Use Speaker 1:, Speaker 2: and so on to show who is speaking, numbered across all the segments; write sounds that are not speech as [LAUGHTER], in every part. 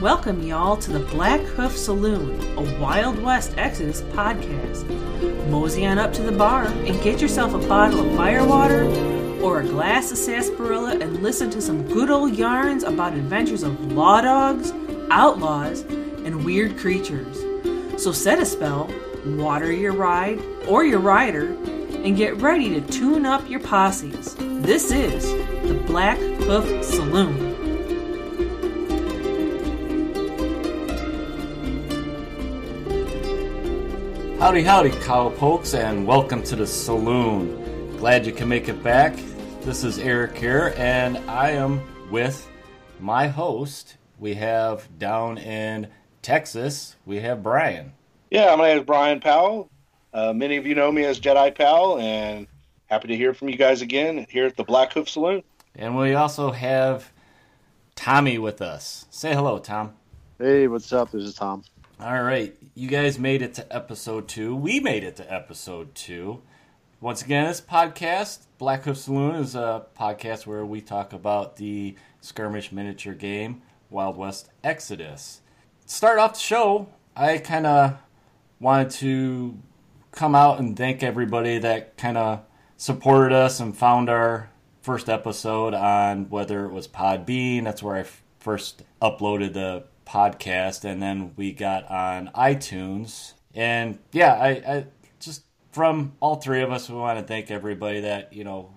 Speaker 1: Welcome, y'all, to the Black Hoof Saloon, a Wild West Exodus podcast. Mosey on up to the bar and get yourself a bottle of firewater or a glass of sarsaparilla and listen to some good old yarns about adventures of law dogs, outlaws, and weird creatures. So set a spell, water your ride or your rider, and get ready to tune up your posses. This is the Black Hoof Saloon.
Speaker 2: Howdy, howdy, cowpokes, and welcome to the saloon. Glad you can make it back. This is Eric here, and I am with my host. We have down in Texas, we have Brian.
Speaker 3: Yeah, my name is Brian Powell. Uh, many of you know me as Jedi Powell, and happy to hear from you guys again here at the Black Hoof Saloon.
Speaker 2: And we also have Tommy with us. Say hello, Tom.
Speaker 4: Hey, what's up? This is Tom.
Speaker 2: All right, you guys made it to episode two. We made it to episode two. Once again, this podcast, Black Hoof Saloon, is a podcast where we talk about the skirmish miniature game, Wild West Exodus. Start off the show, I kind of wanted to come out and thank everybody that kind of supported us and found our first episode on whether it was Podbean. That's where I first uploaded the podcast, and then we got on iTunes. And yeah, I, I just from all three of us, we want to thank everybody that you know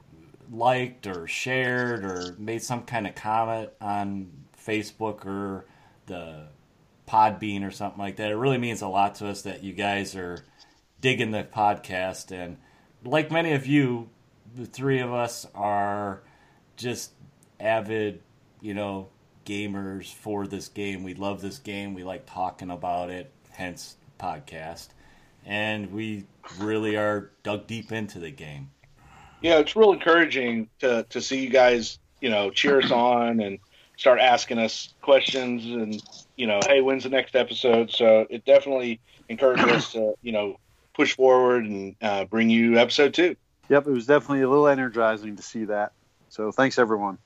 Speaker 2: liked or shared or made some kind of comment on Facebook or the Podbean or something like that. It really means a lot to us that you guys are digging the podcast. And like many of you, the three of us are just avid, you know, gamers for this game. We love this game. We like talking about it, hence podcast. And we really are dug deep into the game.
Speaker 3: Yeah, it's real encouraging to to see you guys, you know, cheer us [CLEARS THROAT] on and start asking us questions and you know, hey, when's the next episode? So it definitely encourages us to, you know, push forward and uh, bring you episode two.
Speaker 4: Yep, it was definitely a little energizing to see that. So thanks, everyone.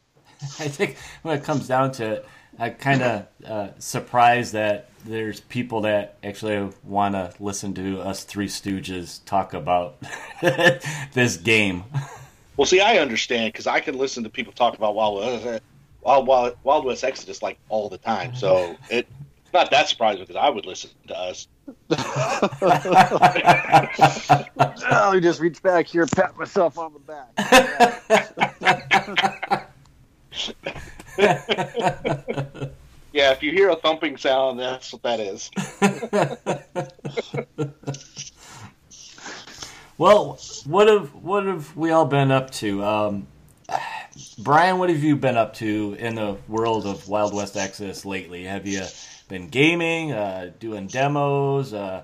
Speaker 4: [LAUGHS]
Speaker 2: I think when it comes down to it, I kind of uh, surprised that there's people that actually want to listen to us three stooges talk about [LAUGHS] this game.
Speaker 3: Well, see, I understand because I can listen to people talk about Wild West, Wild, Wild, Wild West Exodus like all the time. So it, it's not that surprising because I would listen to us. [LAUGHS]
Speaker 4: Let me just reach back here, pat myself on the back. [LAUGHS]
Speaker 3: Yeah, if you hear a thumping sound, that's what that is. [LAUGHS]
Speaker 2: well, what have what have we all been up to? Um, Brian, what have you been up to in the world of Wild West Exodus lately? Have you been gaming, uh, doing demos? Uh,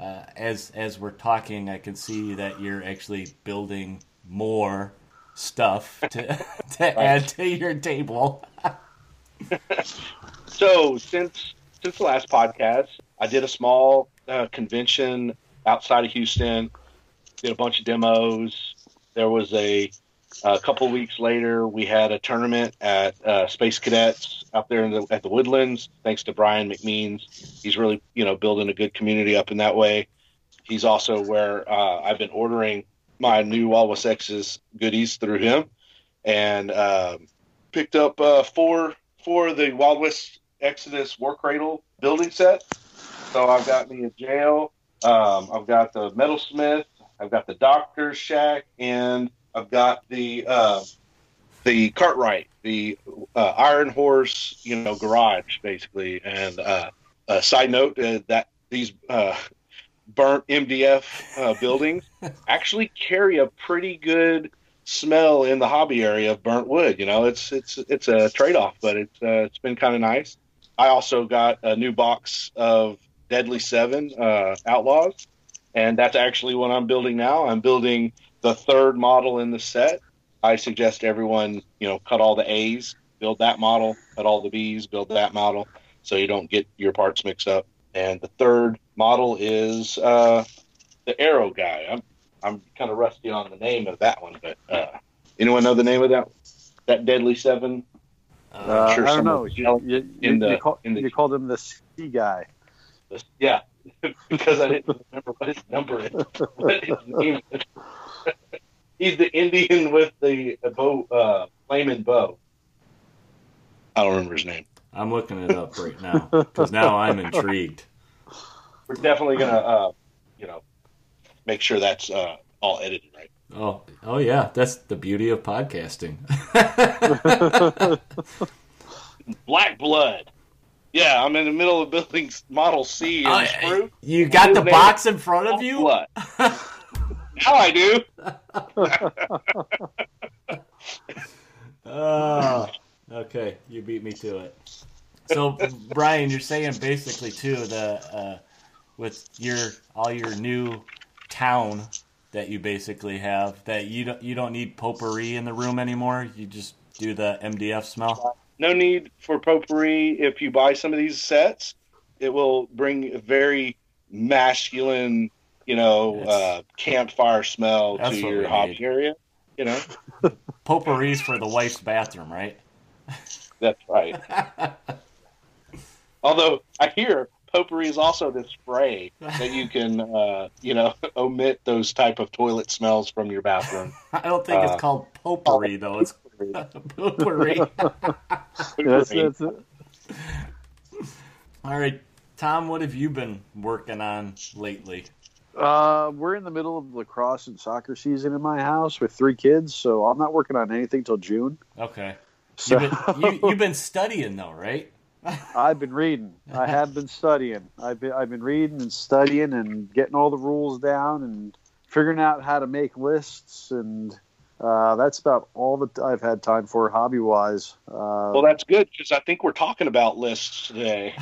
Speaker 2: uh, as as we're talking, I can see that you're actually building more stuff to [LAUGHS] to add to your table. [LAUGHS]
Speaker 3: so since since the last podcast, I did a small uh, convention outside of Houston. Did a bunch of demos. There was a a couple weeks later, we had a tournament at uh, Space Cadets out there the, at the Woodlands. Thanks to Brian McMeans, he's really you know building a good community up in that way. He's also where uh, I've been ordering my new Wild West Exodus goodies through him, and uh, picked up uh, four of the Wild West Exodus War Cradle building set. So I've got me a jail. Um, I've got the metalsmith. I've got the doctor's shack, and I've got the uh, the Cartwright, the uh, Iron Horse, you know, garage basically. And uh, a side note uh, that these uh, burnt MDF uh, [LAUGHS] buildings actually carry a pretty good smell in the hobby area of burnt wood. You know, it's it's it's a trade off, but it's uh, it's been kind of nice. I also got a new box of Deadly Seven uh, Outlaws, and that's actually what I'm building now. I'm building the third model in the set. I suggest everyone, you know, cut all the A's, build that model, cut all the B's, build that model, so you don't get your parts mixed up. And the third model is uh, the Arrow guy. I'm I'm kind of rusty on the name of that one, but uh, anyone know the name of that that Deadly Seven?
Speaker 4: Uh,
Speaker 3: sure
Speaker 4: I don't know. You, you,
Speaker 3: in
Speaker 4: you,
Speaker 3: the-
Speaker 4: you, call,
Speaker 3: in the-
Speaker 4: you called him the C guy.
Speaker 3: Yeah, [LAUGHS] because I didn't remember what his number is. What his name is. [LAUGHS] He's the Indian with the bow, uh, flaming bow. I don't remember his name.
Speaker 2: I'm looking it up right now because now I'm intrigued.
Speaker 3: We're definitely gonna, uh, you know, make sure that's uh, all edited right.
Speaker 2: Oh, oh yeah, that's the beauty of podcasting. [LAUGHS]
Speaker 3: Black blood. Yeah, I'm in the middle of building [LAUGHS] Model C in
Speaker 2: Uh,
Speaker 3: Spruce.
Speaker 2: you got the box in front of you.
Speaker 3: blood. [LAUGHS] now I do.
Speaker 2: Oh, okay, you beat me to it. So, Brian, you're saying basically too the uh, with your all your new town that you basically have that you don't you don't need potpourri in the room anymore. You just do the MDF smell.
Speaker 3: no need for potpourri if you buy some of these sets. It will bring a very masculine, you know, uh, campfire smell to your hobby area. You know, [LAUGHS]
Speaker 2: Potpourri's for the wife's bathroom, right?
Speaker 3: that's right. [LAUGHS] Although I hear potpourri is also this spray that you can, [LAUGHS] uh, you know, [LAUGHS] omit those type of toilet smells from your bathroom.
Speaker 2: I don't think
Speaker 3: Uh,
Speaker 2: it's called potpourri though. It's potpourri. [LAUGHS]
Speaker 4: That's, that's it.
Speaker 2: All right, Tom, what have you been working on lately?
Speaker 4: Uh, we're in the middle of lacrosse and soccer season in my house with three kids, so I'm not working on anything till June.
Speaker 2: Okay.
Speaker 4: So
Speaker 2: You've been, you, you've been studying though, right?
Speaker 4: I've been reading. I have been studying. I've been I've been reading and studying and getting all the rules down and figuring out how to make lists and uh, that's about all that I've had time for hobby wise. Uh,
Speaker 3: Well, that's good because I think we're talking about lists today.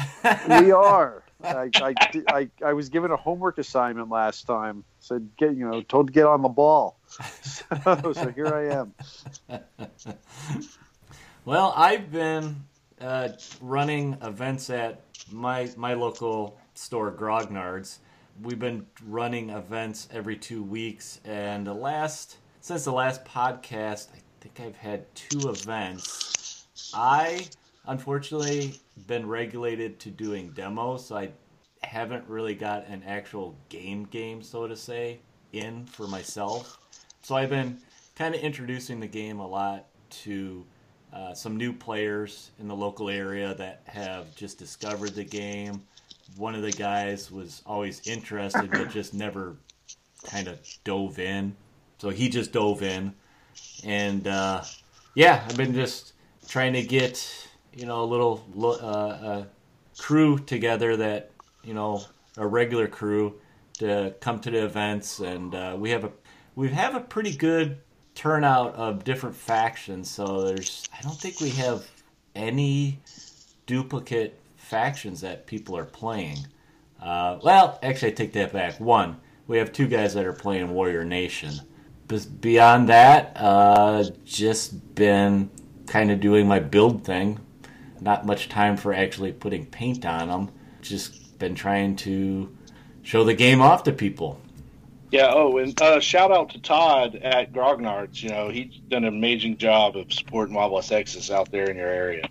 Speaker 4: we [LAUGHS] are. I, I, I, I was given a homework assignment last time. Said get you know told to get on the ball. [LAUGHS] So, so here I am. [LAUGHS]
Speaker 2: Well, I've been uh, running events at my my local store, Grognard's. We've been running events every two weeks, and the last since the last podcast, I think I've had two events. I unfortunately been regulated to doing demos, so I haven't really got an actual game game, so to say, in for myself. So I've been kind of introducing the game a lot to uh, some new players in the local area that have just discovered the game. One of the guys was always interested, but just never kind of dove in. So he just dove in, and uh, yeah, I've been just trying to get you know a little uh, uh, crew together that you know a regular crew to come to the events, and uh, we have a we have a pretty good turnout of different factions. So there's I don't think we have any duplicate factions that people are playing. Uh, well, actually, I take that back. One, we have two guys that are playing Warrior Nation. But beyond that, uh, just been kind of doing my build thing. Not much time for actually putting paint on them. Just been trying to show the game off to people.
Speaker 3: Yeah. Oh, and uh, shout out to Todd at Grognard's. You know, he's done an amazing job of supporting Wild West Exodus out there in your area.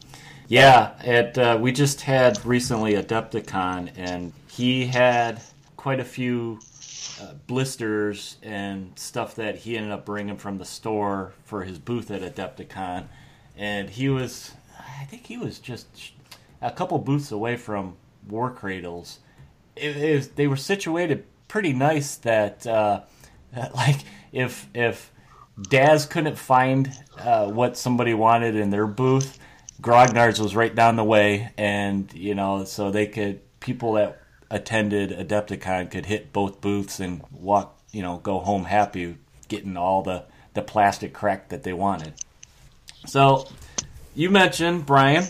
Speaker 2: Yeah, it, uh, we just had recently Adepticon, and he had quite a few uh, blisters and stuff that he ended up bringing from the store for his booth at Adepticon. And he was, I think he was just a couple booths away from War Cradles. It, it was, they were situated pretty nice that, uh, that like, if, if Daz couldn't find uh, what somebody wanted in their booth, Grognard's was right down the way, and you know, so they could people that attended Adepticon could hit both booths and walk, you know, go home happy, getting all the the plastic crack that they wanted. So, you mentioned Brian,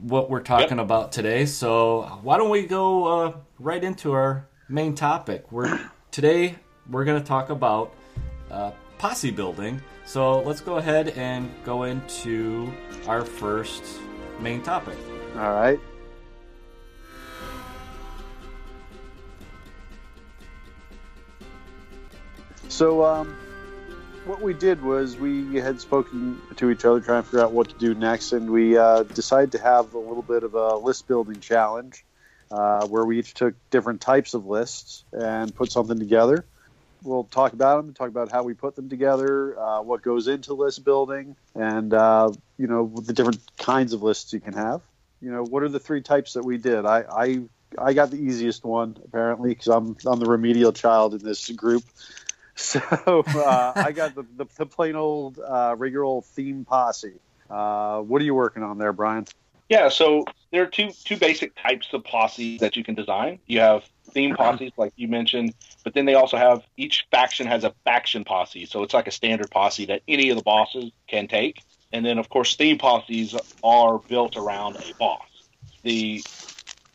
Speaker 2: what we're talking about today. So, why don't we go uh, right into our main topic? We're today we're going to talk about uh, posse building. So let's go ahead and go into our first main topic.
Speaker 4: All right. So, um, what we did was we had spoken to each other trying to figure out what to do next, and we uh, decided to have a little bit of a list building challenge uh, where we each took different types of lists and put something together. We'll talk about them, talk about how we put them together, uh, what goes into list building, and uh, you know the different kinds of lists you can have. You know, what are the three types that we did? I I, I got the easiest one apparently because I'm I'm the remedial child in this group. [LAUGHS] So uh, I got the, the, the plain old uh, regular old theme posse. Uh, what are you working on there, Brian?
Speaker 3: Yeah, so there are two two basic types of posses that you can design. You have theme posses, like you mentioned, but then they also have each faction has a faction posse. So it's like a standard posse that any of the bosses can take. And then, of course, theme posses are built around a boss. The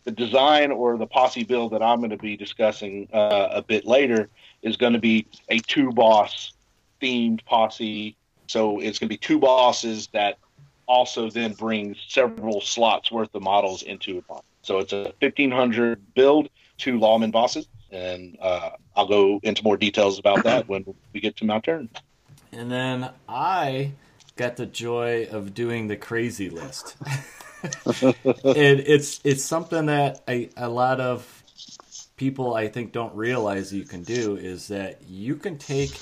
Speaker 3: the design or the posse build that I'm going to be discussing uh, a bit later is going to be a two boss themed posse. So it's going to be two bosses that also then brings several slots worth of models into it. So it's a 1500 build, two lawman bosses, and uh, I'll go into more details about that when we get to my turn.
Speaker 2: And then I got the joy of doing the crazy list. [LAUGHS] and it's it's something that I, a lot of people I think don't realize you can do is that you can take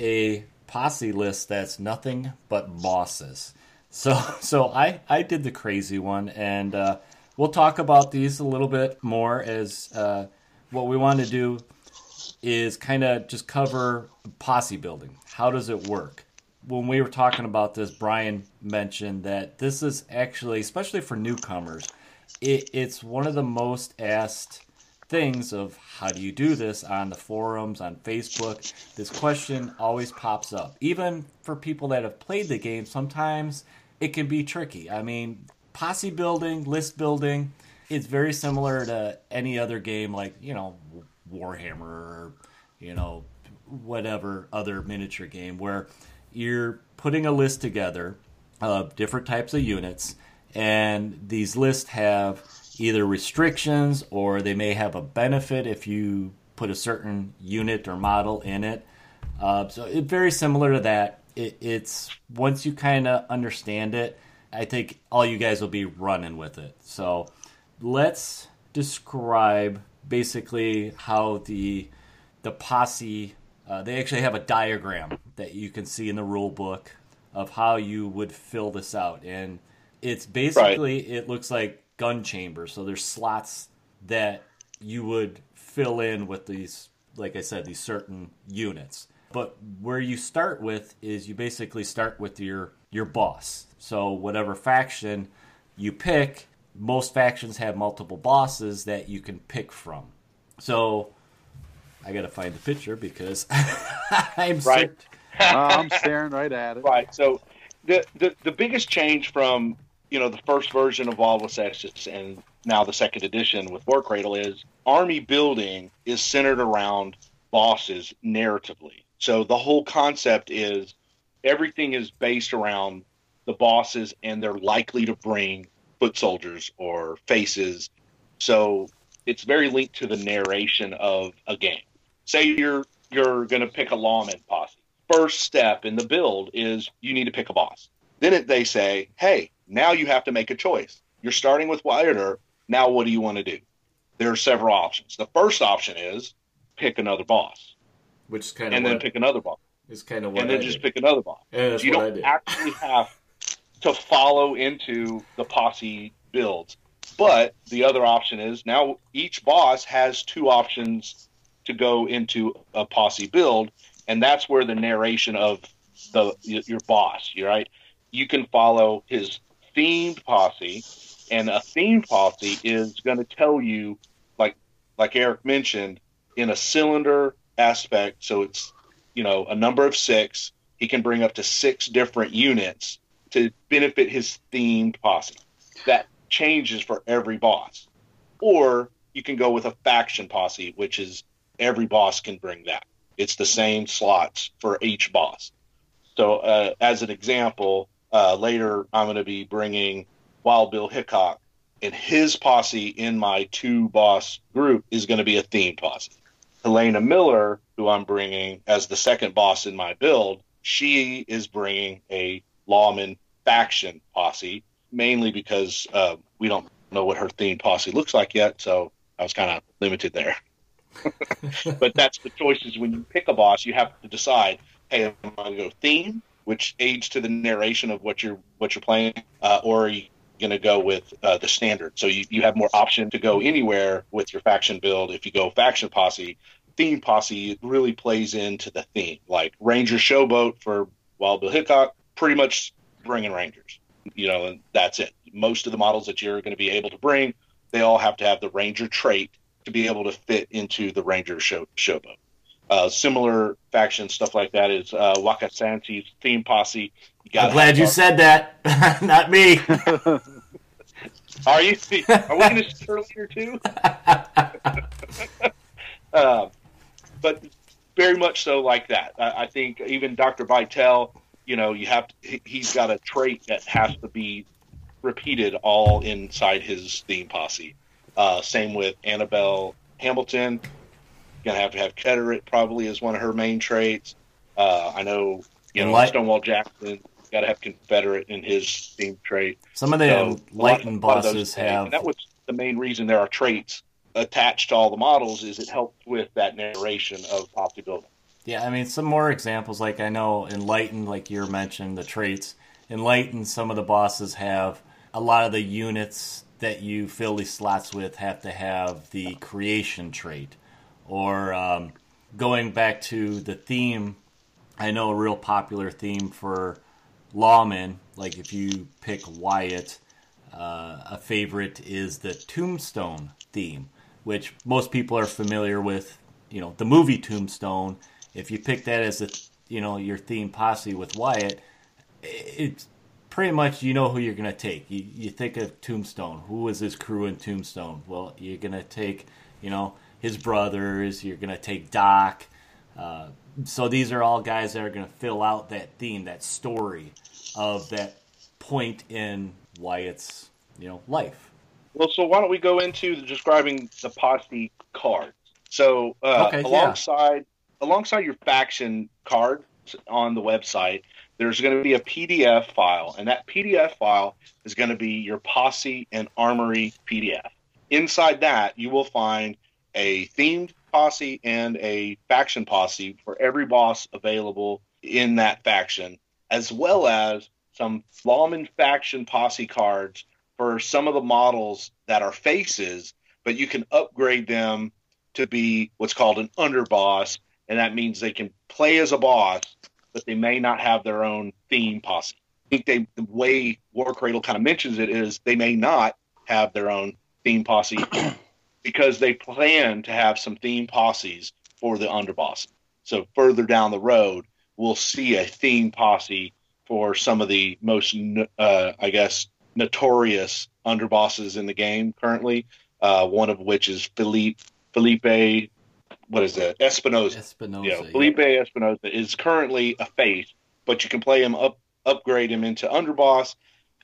Speaker 2: a posse list that's nothing but bosses. So [LAUGHS] so I I did the crazy one, and uh, we'll talk about these a little bit more as uh, what we want to do is kind of just cover posse building. How does it work? When we were talking about this, Brian mentioned that this is actually, especially for newcomers, it, it's one of the most asked things of how do you do this on the forums on facebook. This question always pops up. Even for people that have played the game sometimes it can be tricky. I mean posse building list building it's very similar to any other game like you know warhammer or you know whatever other miniature game where you're putting a list together of different types of units and these lists have either restrictions or they may have a benefit if you put a certain unit or model in it. Uh, so it's very similar to that. It, it's once you kind of understand it, I think all you guys will be running with it. So let's describe basically how the the posse. Uh, they actually have a diagram that you can see in the rule book of how you would fill this out, and it's basically right. it looks like gun chamber. So there's slots that you would fill in with these, like I said, these certain units. But where you start with is you basically start with your your boss. So whatever faction you pick, most factions have multiple bosses that you can pick from. So I got to find the picture because [LAUGHS] I'm
Speaker 3: right. [LAUGHS]
Speaker 4: uh, I'm staring right at it.
Speaker 3: Right. So the, the the biggest change from you know the first version of West Exodus and now the second edition with War Cradle is army building is centered around bosses narratively. So the whole concept is everything is based around the bosses and they're likely to bring foot soldiers or faces. So it's very linked to the narration of a game. Say you're you're going to pick a lawman posse. First step in the build is you need to pick a boss. Then it, they say, "Hey, now you have to make a choice. You're starting with Wyatt Earp. Now, what do you want to do? There are several options. The first option is pick another boss,
Speaker 2: which is kind
Speaker 3: of and then pick another boss.
Speaker 2: Is kind of what
Speaker 3: and then
Speaker 2: I
Speaker 3: just
Speaker 2: did.
Speaker 3: pick another boss.
Speaker 2: Yeah,
Speaker 3: you don't actually have to follow into the posse builds. But the other option is now each boss has two options to go into a posse build, and that's where the narration of the your boss, you're right? You can follow his themed posse, and a themed posse is going to tell you, like like Eric mentioned, in a cylinder aspect. So it's you know a number of six. He can bring up to six different units to benefit his themed posse. That changes for every boss. Or you can go with a faction posse, which is every boss can bring that. It's the same slots for each boss. So, uh, as an example, uh, later, I'm going to be bringing Wild Bill Hickok, and his posse in my two boss group is going to be a themed posse. Helena Miller, who I'm bringing as the second boss in my build, she is bringing a lawman faction posse, mainly because uh, we don't know what her theme posse looks like yet. So I was kind of limited there. [LAUGHS] but that's the choices when you pick a boss. You have to decide: Hey, am I going to go theme, which aids to the narration of what you're what you're playing, uh, or are you going to go with uh, the standard? So you, you have more option to go anywhere with your faction build. If you go faction posse, theme posse really plays into the theme. Like Ranger Showboat for Wild Bill Hickok, pretty much bringing Rangers. You know, and that's it. Most of the models that you're going to be able to bring, they all have to have the Ranger trait to be able to fit into the Ranger show, Showboat. Uh, similar faction stuff like that is uh, Waka Sansi's theme posse.
Speaker 2: I'm glad you said that, [LAUGHS] not me. [LAUGHS]
Speaker 3: Are you? Are we going to see earlier too? [LAUGHS] uh, but very much so like that. I, I think even Dr. Vitel, you know, you have to, he's got a trait that has to be repeated all inside his theme posse. Uh, same with Annabelle Hamilton. Gonna have to have Confederate probably as one of her main traits. Uh, I know you know Light- Stonewall Jackson got to have Confederate in his theme trait.
Speaker 2: Some of the so, Lighten bosses have.
Speaker 3: that was the main reason there are traits attached to all the models is it helps with that narration of posse building.
Speaker 2: Yeah, I mean, some more examples. Like I know Enlighten, like you mentioned, the traits. Enlighten, some of the bosses have a lot of the units that you fill these slots with have to have the creation trait. Or um, going back to the theme, I know a real popular theme for lawmen, like if you pick Wyatt, uh, a favorite is the tombstone theme which most people are familiar with. You know, the movie Tombstone. If you pick that as a you know your theme posse with Wyatt, it's pretty much you know who you're gonna take. You, you think of Tombstone. Who was his crew in Tombstone? Well, you're gonna take you know his brothers. You're gonna take Doc. Uh, so these are all guys that are gonna fill out that theme, that story of that point in Wyatt's you know life.
Speaker 3: Well, so why don't we go into describing the posse cards? So uh, okay, alongside yeah. alongside your faction cards on the website, there's going to be a PDF file, and that PDF file is going to be your posse and armory PDF. Inside that, you will find a themed posse and a faction posse for every boss available in that faction, as well as some Lawman faction posse cards for some of the models that are faces, but you can upgrade them to be what's called an underboss, and that means they can play as a boss, but they may not have their own theme posse. I think they, the way War Cradle kind of mentions it is they may not have their own theme posse because they plan to have some theme posses for the underboss. So further down the road, we'll see a theme posse for some of the most, uh, I guess, notorious underbosses in the game currently. Uh, one of which is Felipe Felipe. What is it? Espinosa.
Speaker 2: Espinosa.
Speaker 3: Yeah, Felipe yeah. Espinosa is currently a face, but you can play him up, upgrade him into underboss,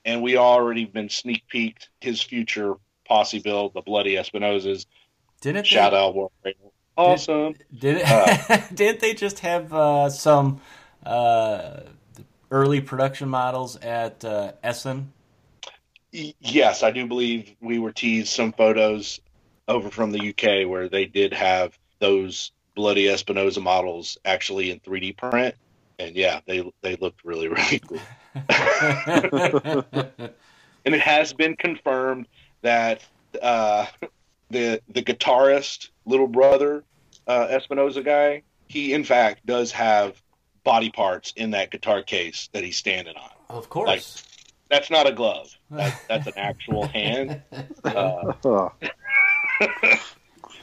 Speaker 3: and we already been sneak peeked his future posse build, the Bloody Espinosas.
Speaker 2: Didn't
Speaker 3: shout they, out War Awesome.
Speaker 2: Did, did it, uh, [LAUGHS] didn't they just have uh, some uh, early production models at uh, Essen
Speaker 3: Yes, I do believe we were teased some photos over from the UK where they did have those bloody Espinosa models actually in 3D print, and yeah, they they looked really really cool. [LAUGHS] [LAUGHS] and it has been confirmed that uh, the the guitarist little brother uh, Espinosa guy, he in fact does have body parts in that guitar case that he's standing on.
Speaker 2: Of course. Like,
Speaker 3: that's not a glove. That, [LAUGHS] that's an actual hand. Uh, [LAUGHS]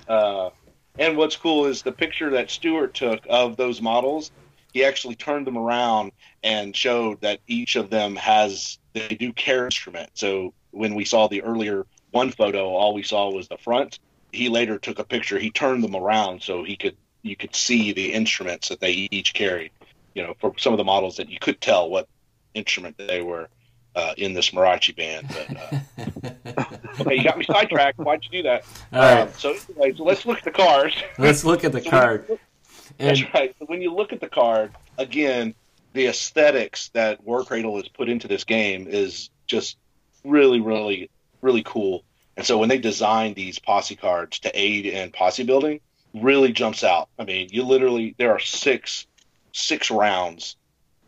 Speaker 3: uh, and what's cool is the picture that Stewart took of those models. He actually turned them around and showed that each of them has they do carry instrument. So when we saw the earlier one photo, all we saw was the front. He later took a picture. He turned them around so he could you could see the instruments that they each carried. You know, for some of the models that you could tell what instrument they were uh, in this mariachi band. But, uh, [LAUGHS] okay, you got me sidetracked. Why'd you do that?
Speaker 2: All right. Um,
Speaker 3: so, anyway, so let's look at the card.
Speaker 2: Let's look at the [LAUGHS] so card.
Speaker 3: Look, that's right. So when you look at the card, again, the aesthetics that War Cradle has put into this game is just really, really, really cool. And so when they designed these posse cards to aid in posse building, really jumps out. I mean, you literally there are six six rounds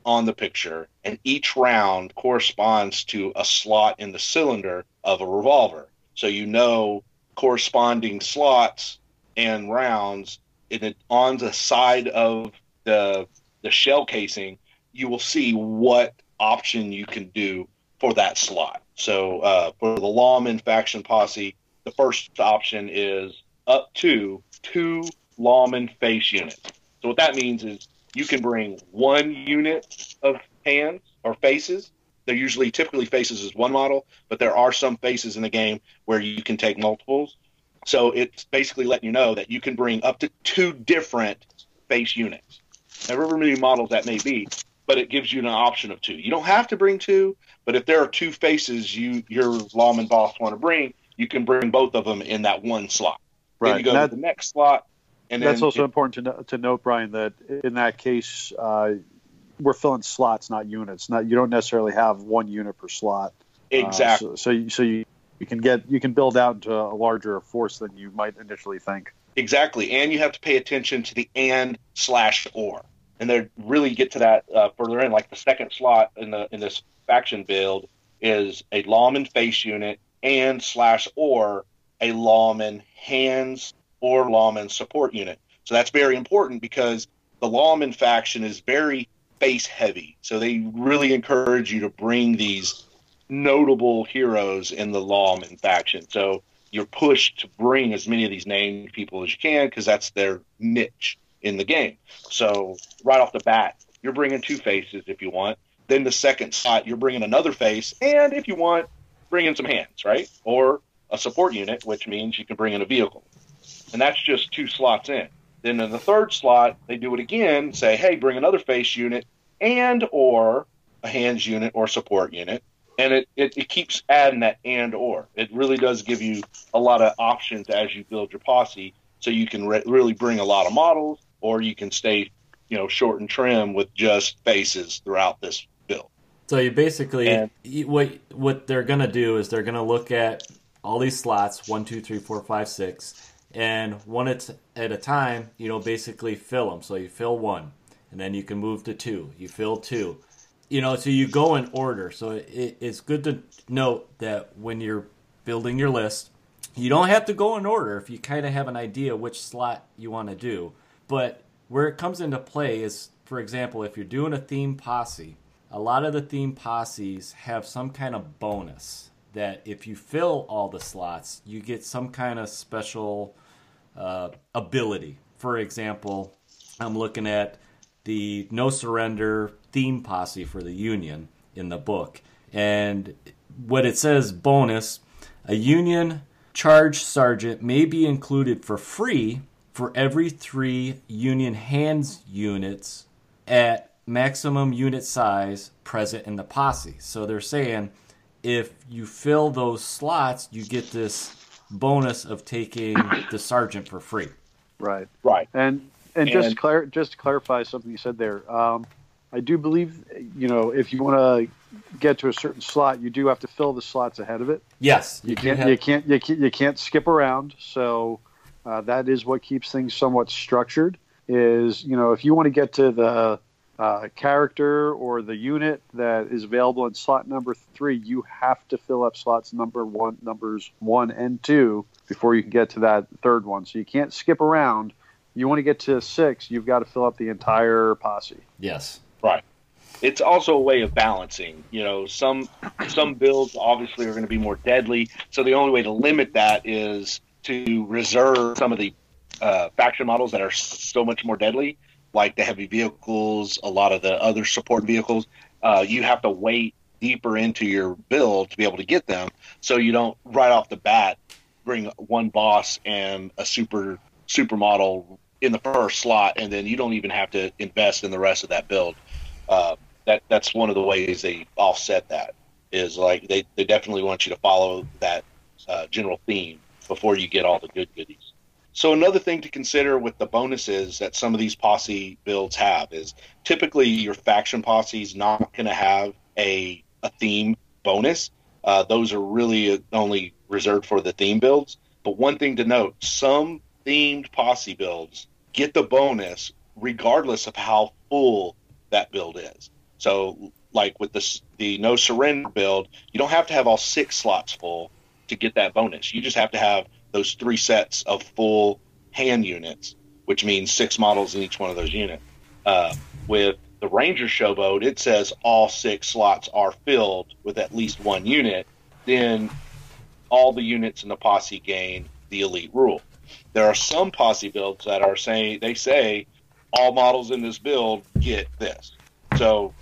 Speaker 3: on the picture, and each round corresponds to a slot in the cylinder of a revolver. So you know corresponding slots and rounds in it, on the side of the the shell casing, you will see what option you can do for that slot. So uh, for the lawman faction posse, the first option is up to two lawman face units. So what that means is you can bring one unit of hands or faces. They're usually typically faces is one model, but there are some faces in the game where you can take multiples. So it's basically letting you know that you can bring up to two different face units. However many models that may be, but it gives you an option of two. You don't have to bring two, but if there are two faces you your lawman boss want to bring, you can bring both of them in that one slot. Right. Then you go that, to the next slot,
Speaker 4: and that's also it, important to, no, to note, Brian, that in that case, uh, we're filling slots, not units. Not you don't necessarily have one unit per slot.
Speaker 3: Exactly.
Speaker 4: Uh, so, so, you, so you, you can get you can build out into a larger force than you might initially think.
Speaker 3: Exactly, and you have to pay attention to the and slash or, and they really get to that uh, further in. Like the second slot in the in this faction build is a lawman face unit and slash or a lawman hands or lawman support unit. So that's very important because the lawman faction is very face heavy. So they really encourage you to bring these notable heroes in the lawman faction. So you're pushed to bring as many of these named people as you can because that's their niche in the game. So right off the bat, you're bringing two faces if you want. Then the second slot, you're bringing another face, and if you want, bring in some hands, right? Or a support unit, which means you can bring in a vehicle and that's just two slots in. Then in the third slot, they do it again, say, hey, bring another face unit and or a hands unit or support unit. And it, it, it keeps adding that and or. It really does give you a lot of options as you build your posse so you can re- really bring a lot of models or you can stay, you know, short and trim with just faces throughout this build.
Speaker 2: So you basically and, what what they're gonna do is they're gonna look at all these slots one, two, three, four, five, six, and one at, at a time, you know, basically fill them. So you fill one, and then you can move to two. You fill two. You know, so you go in order. So it, it's good to note that when you're building your list, you don't have to go in order if you kind of have an idea which slot you want to do. But where it comes into play is, for example, if you're doing a theme posse, a lot of the theme posses have some kind of bonus that if you fill all the slots, you get some kind of special uh, ability. For example, I'm looking at the No Surrender theme posse for the Union in the book. And what it says bonus a Union charge sergeant may be included for free for every three Union hands units at maximum unit size present in the posse. So they're saying if you fill those slots, you get this bonus of taking the sergeant for free.
Speaker 4: Right.
Speaker 3: Right.
Speaker 4: And and, and just to clar- just to clarify something you said there, um, I do believe you know if you want to get to a certain slot, you do have to fill the slots ahead of it.
Speaker 2: Yes,
Speaker 4: you, you can't, have... you can't you can't you can't skip around. So uh, that is what keeps things somewhat structured. Is you know if you want to get to the uh, character or the unit that is available in slot number three, you have to fill up slots number one, numbers one and two before you can get to that third one. So you can't skip around. You want to get to six, you've got to fill up the entire posse.
Speaker 2: Yes.
Speaker 3: Right. It's also a way of balancing. You know, some some builds obviously are going to be more deadly, so the only way to limit that is to reserve some of the uh, faction models that are so much more deadly like the heavy vehicles, a lot of the other support vehicles, uh, you have to wait deeper into your build to be able to get them. So you don't right off the bat bring one boss and a super super model in the first slot, and then you don't even have to invest in the rest of that build. Uh, that that's one of the ways they offset that is like they, they definitely want you to follow that uh, general theme before you get all the good goodies. So another thing to consider with the bonuses that some of these posse builds have is typically your faction posse is not going to have a a theme bonus. Uh, those are really only reserved for the theme builds. But one thing to note: some themed posse builds get the bonus regardless of how full that build is. So, like with the the no surrender build, you don't have to have all six slots full to get that bonus. You just have to have those three sets of full hand units, which means six models in each one of those units. Uh, with the Ranger Showboat, it says all six slots are filled with at least one unit. Then all the units in the posse gain the elite rule. There are some posse builds that are saying they say all models in this build get this. So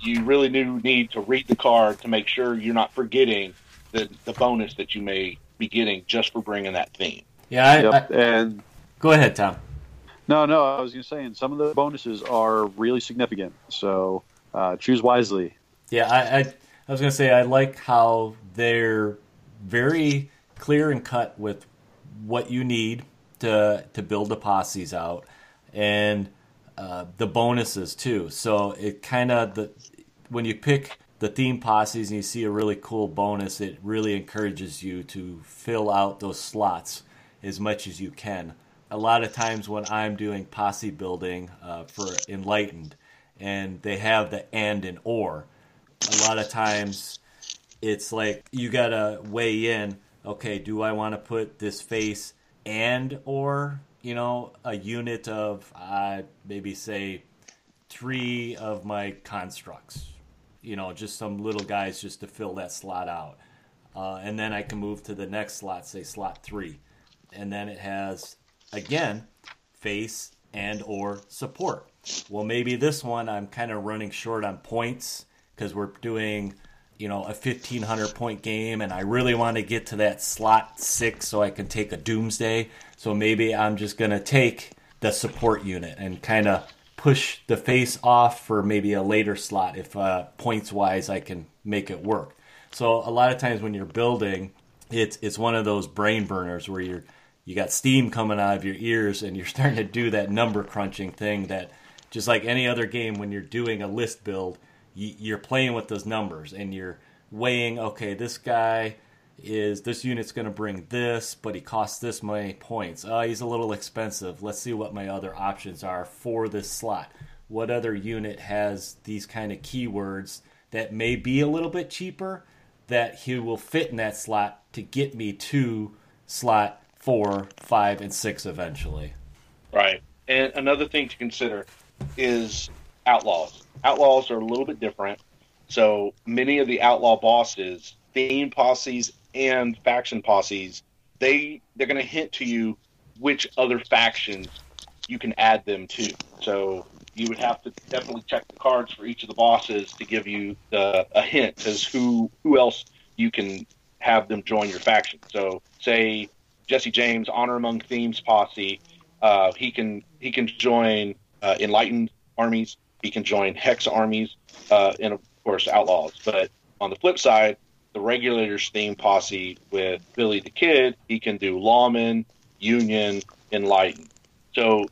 Speaker 3: you really do need to read the card to make sure you're not forgetting the, the bonus that you may be getting just for bringing that theme.
Speaker 2: Yeah, I,
Speaker 4: Yep.
Speaker 2: I,
Speaker 4: And
Speaker 2: go ahead, Tom.
Speaker 4: no, no, I was going to say, and some of the bonuses are really significant. So uh, choose wisely.
Speaker 2: Yeah, I, I, I was gonna say I like how they're very clear and cut with what you need to to build the posses out, and uh, the bonuses too. So it kind of the when you pick the theme posses and you see a really cool bonus, it really encourages you to fill out those slots as much as you can. A lot of times when I'm doing posse building uh, for Enlightened, and they have the and and or, a lot of times it's like you gotta weigh in. Okay, do I want to put this face and or you know a unit of uh, maybe say three of my constructs, you know, just some little guys just to fill that slot out, uh, and then I can move to the next slot, say slot three, and then it has again face and or support. Well, maybe this one I'm kind of running short on points because we're doing, you know, a 1500 point game and I really want to get to that slot 6 so I can take a doomsday. So maybe I'm just going to take the support unit and kind of push the face off for maybe a later slot if uh, points wise I can make it work. So a lot of times when you're building, it's it's one of those brain burners where you're you got steam coming out of your ears and you're [LAUGHS] starting to do that number crunching thing that just like any other game when you're doing a list build you, you're playing with those numbers and you're weighing okay this guy is this unit's going to bring this but he costs this many points oh he's a little expensive let's see what my other options are for this slot what other unit has these kind of keywords that may be a little bit cheaper that he will fit in that slot to get me to slot four, five, and six eventually.
Speaker 3: Right. And another thing to consider is outlaws. Outlaws are a little bit different. So many of the outlaw bosses, theme posses and faction posses, they they're going to hint to you which other factions you can add them to. So you would have to definitely check the cards for each of the bosses to give you the, a hint as who who else you can have them join your faction. So say Jesse James, Honor Among Thieves posse, uh, he can he can join uh, Enlightened armies. He can join Hex armies, uh, and of course Outlaws. But on the flip side, the Regulators theme posse with Billy the Kid, he can do Lawman, Union, Enlightened. So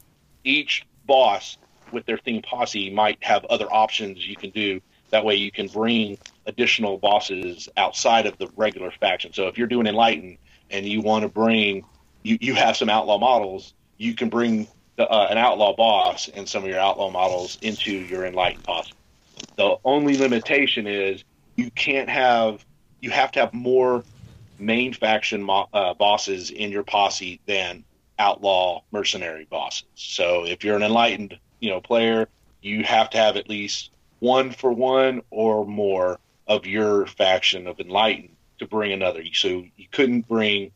Speaker 3: each boss with their theme posse might have other options you can do. That way, you can bring additional bosses outside of the regular faction. So if you're doing Enlightened and you want to bring, you, you have some outlaw models, you can bring the, uh, an outlaw boss and some of your outlaw models into your Enlightened posse. The only limitation is you can't have, you have to have more main faction mo- uh, bosses in your posse than outlaw mercenary bosses. So if you're an Enlightened, you know, player, you have to have at least one for one or more of your faction of Enlightened to bring another. So you couldn't bring,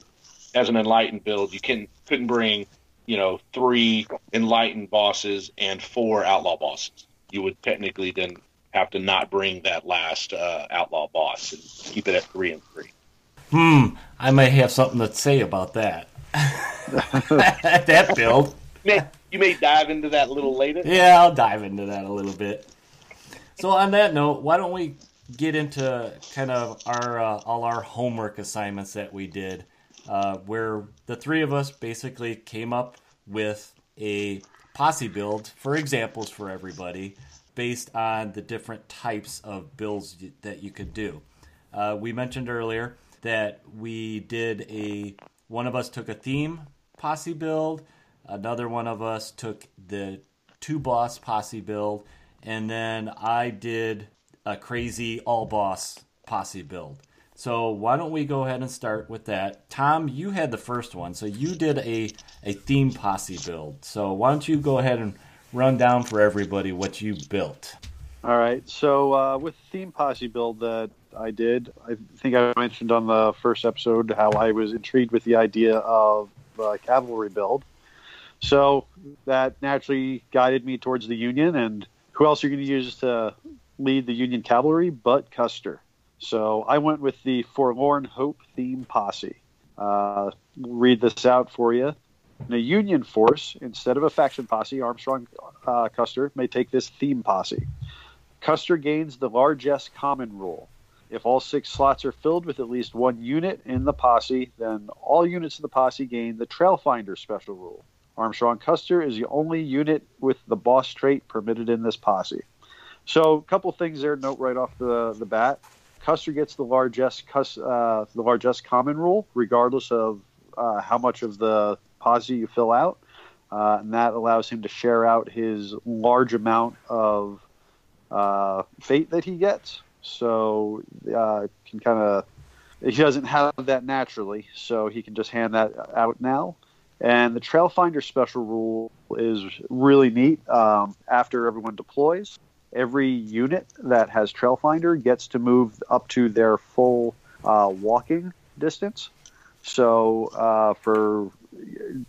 Speaker 3: as an Enlightened build, you can couldn't bring, you know, three Enlightened bosses and four Outlaw bosses. You would technically then have to not bring that last uh, Outlaw boss and keep it at three and three.
Speaker 2: Hmm, I may have something to say about that. [LAUGHS] that build.
Speaker 3: You may, you may dive into that a little later.
Speaker 2: Yeah, I'll dive into that a little bit. So on that note, why don't we get into kind of our uh, all our homework assignments that we did? uh, where the three of us basically came up with a posse build for examples for everybody based on the different types of builds that you could do. Uh, we mentioned earlier that we did a one of us took a theme posse build, another one of us took the two boss posse build, and then I did a crazy all boss posse build. So why don't we go ahead and start with that? Tom, you had the first one, so you did a a theme posse build. So why don't you go ahead and run down for everybody what you built?
Speaker 4: All right. So uh, with theme posse build that I did, I think I mentioned on the first episode how I was intrigued with the idea of a cavalry build. So that naturally guided me towards the Union, and who else are you going to use to lead the Union cavalry but Custer? So I went with the Forlorn Hope theme posse. Uh, read this out for you. In a Union force, instead of a faction posse, Armstrong uh, Custer may take this theme posse. Custer gains the Largesse common rule. If all six slots are filled with at least one unit in the posse, then all units in the posse gain the Trailfinder special rule. Armstrong Custer is the only unit with the boss trait permitted in this posse. So, a couple things there. Note right off the the bat. Custer gets the largest uh, the Largesse common rule, regardless of uh, how much of the posse you fill out, uh, and that allows him to share out his large amount of uh, fate that he gets. So uh, can kind of he doesn't have that naturally, so he can just hand that out now. And the Trailfinder special rule is really neat. Um, after everyone deploys, every unit that has Trailfinder gets to move up to their full uh, walking distance. So uh, for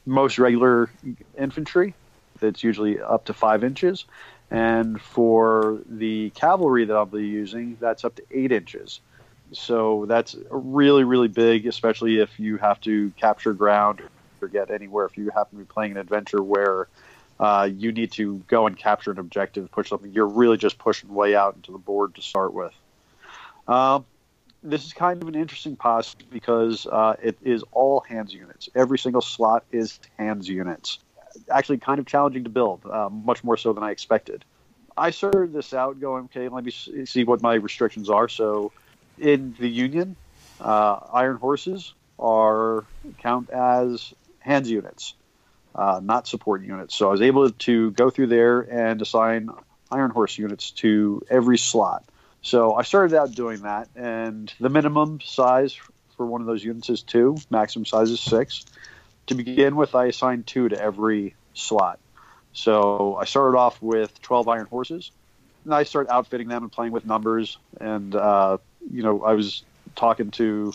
Speaker 4: most regular infantry, that's usually up to five inches. And for the cavalry that I'll be using, that's up to eight inches. So that's really, really big, especially if you have to capture ground or get anywhere. If you happen to be playing an adventure where uh, you need to go and capture an objective, push something. You're really just pushing way out into the board to start with. Um, this is kind of an interesting posse because uh, it is all hands units. Every single slot is hands units. Actually, kind of challenging to build, uh, much more so than I expected. I started this out going, okay, let me see what my restrictions are. So, in the Union, uh, Iron Horses are count as hands units uh, not support units. So I was able to go through there and assign Iron Horse units to every slot. So I started out doing that, and the minimum size for one of those units is two, maximum size is six. To begin with, I assigned two to every slot. So I started off with 12 Iron Horses, and I started outfitting them and playing with numbers. And, uh, you know, I was talking to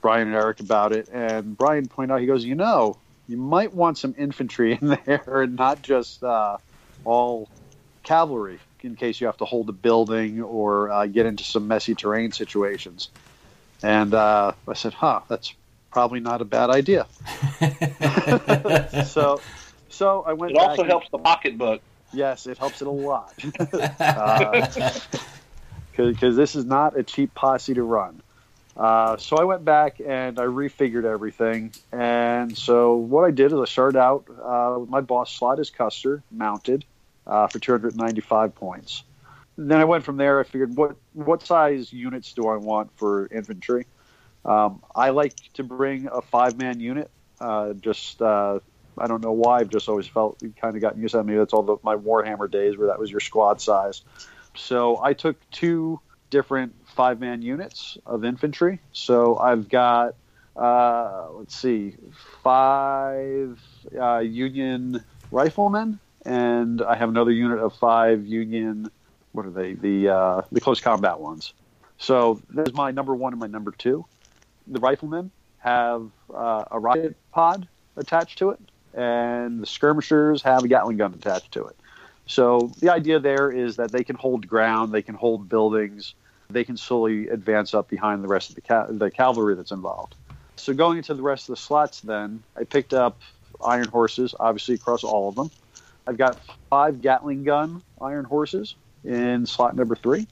Speaker 4: Brian and Eric about it, and Brian pointed out, he goes, you know, you might want some infantry [LAUGHS] in there and not just uh, all cavalry in case you have to hold a building or uh, get into some messy terrain situations. And uh, I said, huh, that's probably not a bad idea. [LAUGHS] so, so I went.
Speaker 3: It also
Speaker 4: and,
Speaker 3: helps the pocketbook.
Speaker 4: Yes, it helps it a lot. Because [LAUGHS] uh, this is not a cheap posse to run. Uh, so I went back and I refigured everything. And so what I did is I started out uh, with my boss slot is Custer mounted uh, for 295 points. Then I went from there. I figured what what size units do I want for infantry? Um, I like to bring a five man unit. Uh, just uh, I don't know why. I've just always felt kind of gotten used to that. Maybe that's all the, my Warhammer days where that was your squad size. So I took two different five man units of infantry. So I've got, uh, let's see, five uh, Union riflemen, and I have another unit of five Union. What are they? The uh, the close combat ones. So there's my number one and my number two. The riflemen have uh, a rocket pod attached to it, and the skirmishers have a Gatling gun attached to it. So the idea there is that they can hold ground, they can hold buildings, they can slowly advance up behind the rest of the, ca- the cavalry that's involved. So going into the rest of the slots, then I picked up iron horses, obviously across all of them. I've got five Gatling gun iron horses in slot number three,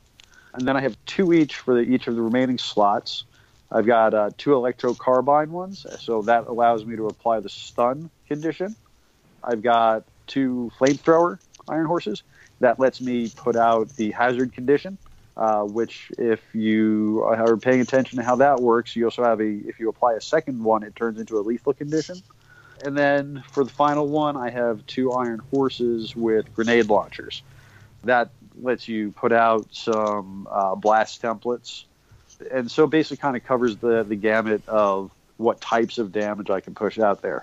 Speaker 4: and then I have two each for the, each of the remaining slots. I've got uh, two electro carbine ones, so that allows me to apply the stun condition. I've got two flamethrower iron horses that lets me put out the hazard condition. Uh, which, if you are paying attention to how that works, you also have a. If you apply a second one, it turns into a lethal condition. And then for the final one, I have two iron horses with grenade launchers. That lets you put out some uh, blast templates, and so basically kind of covers the the gamut of what types of damage I can push out there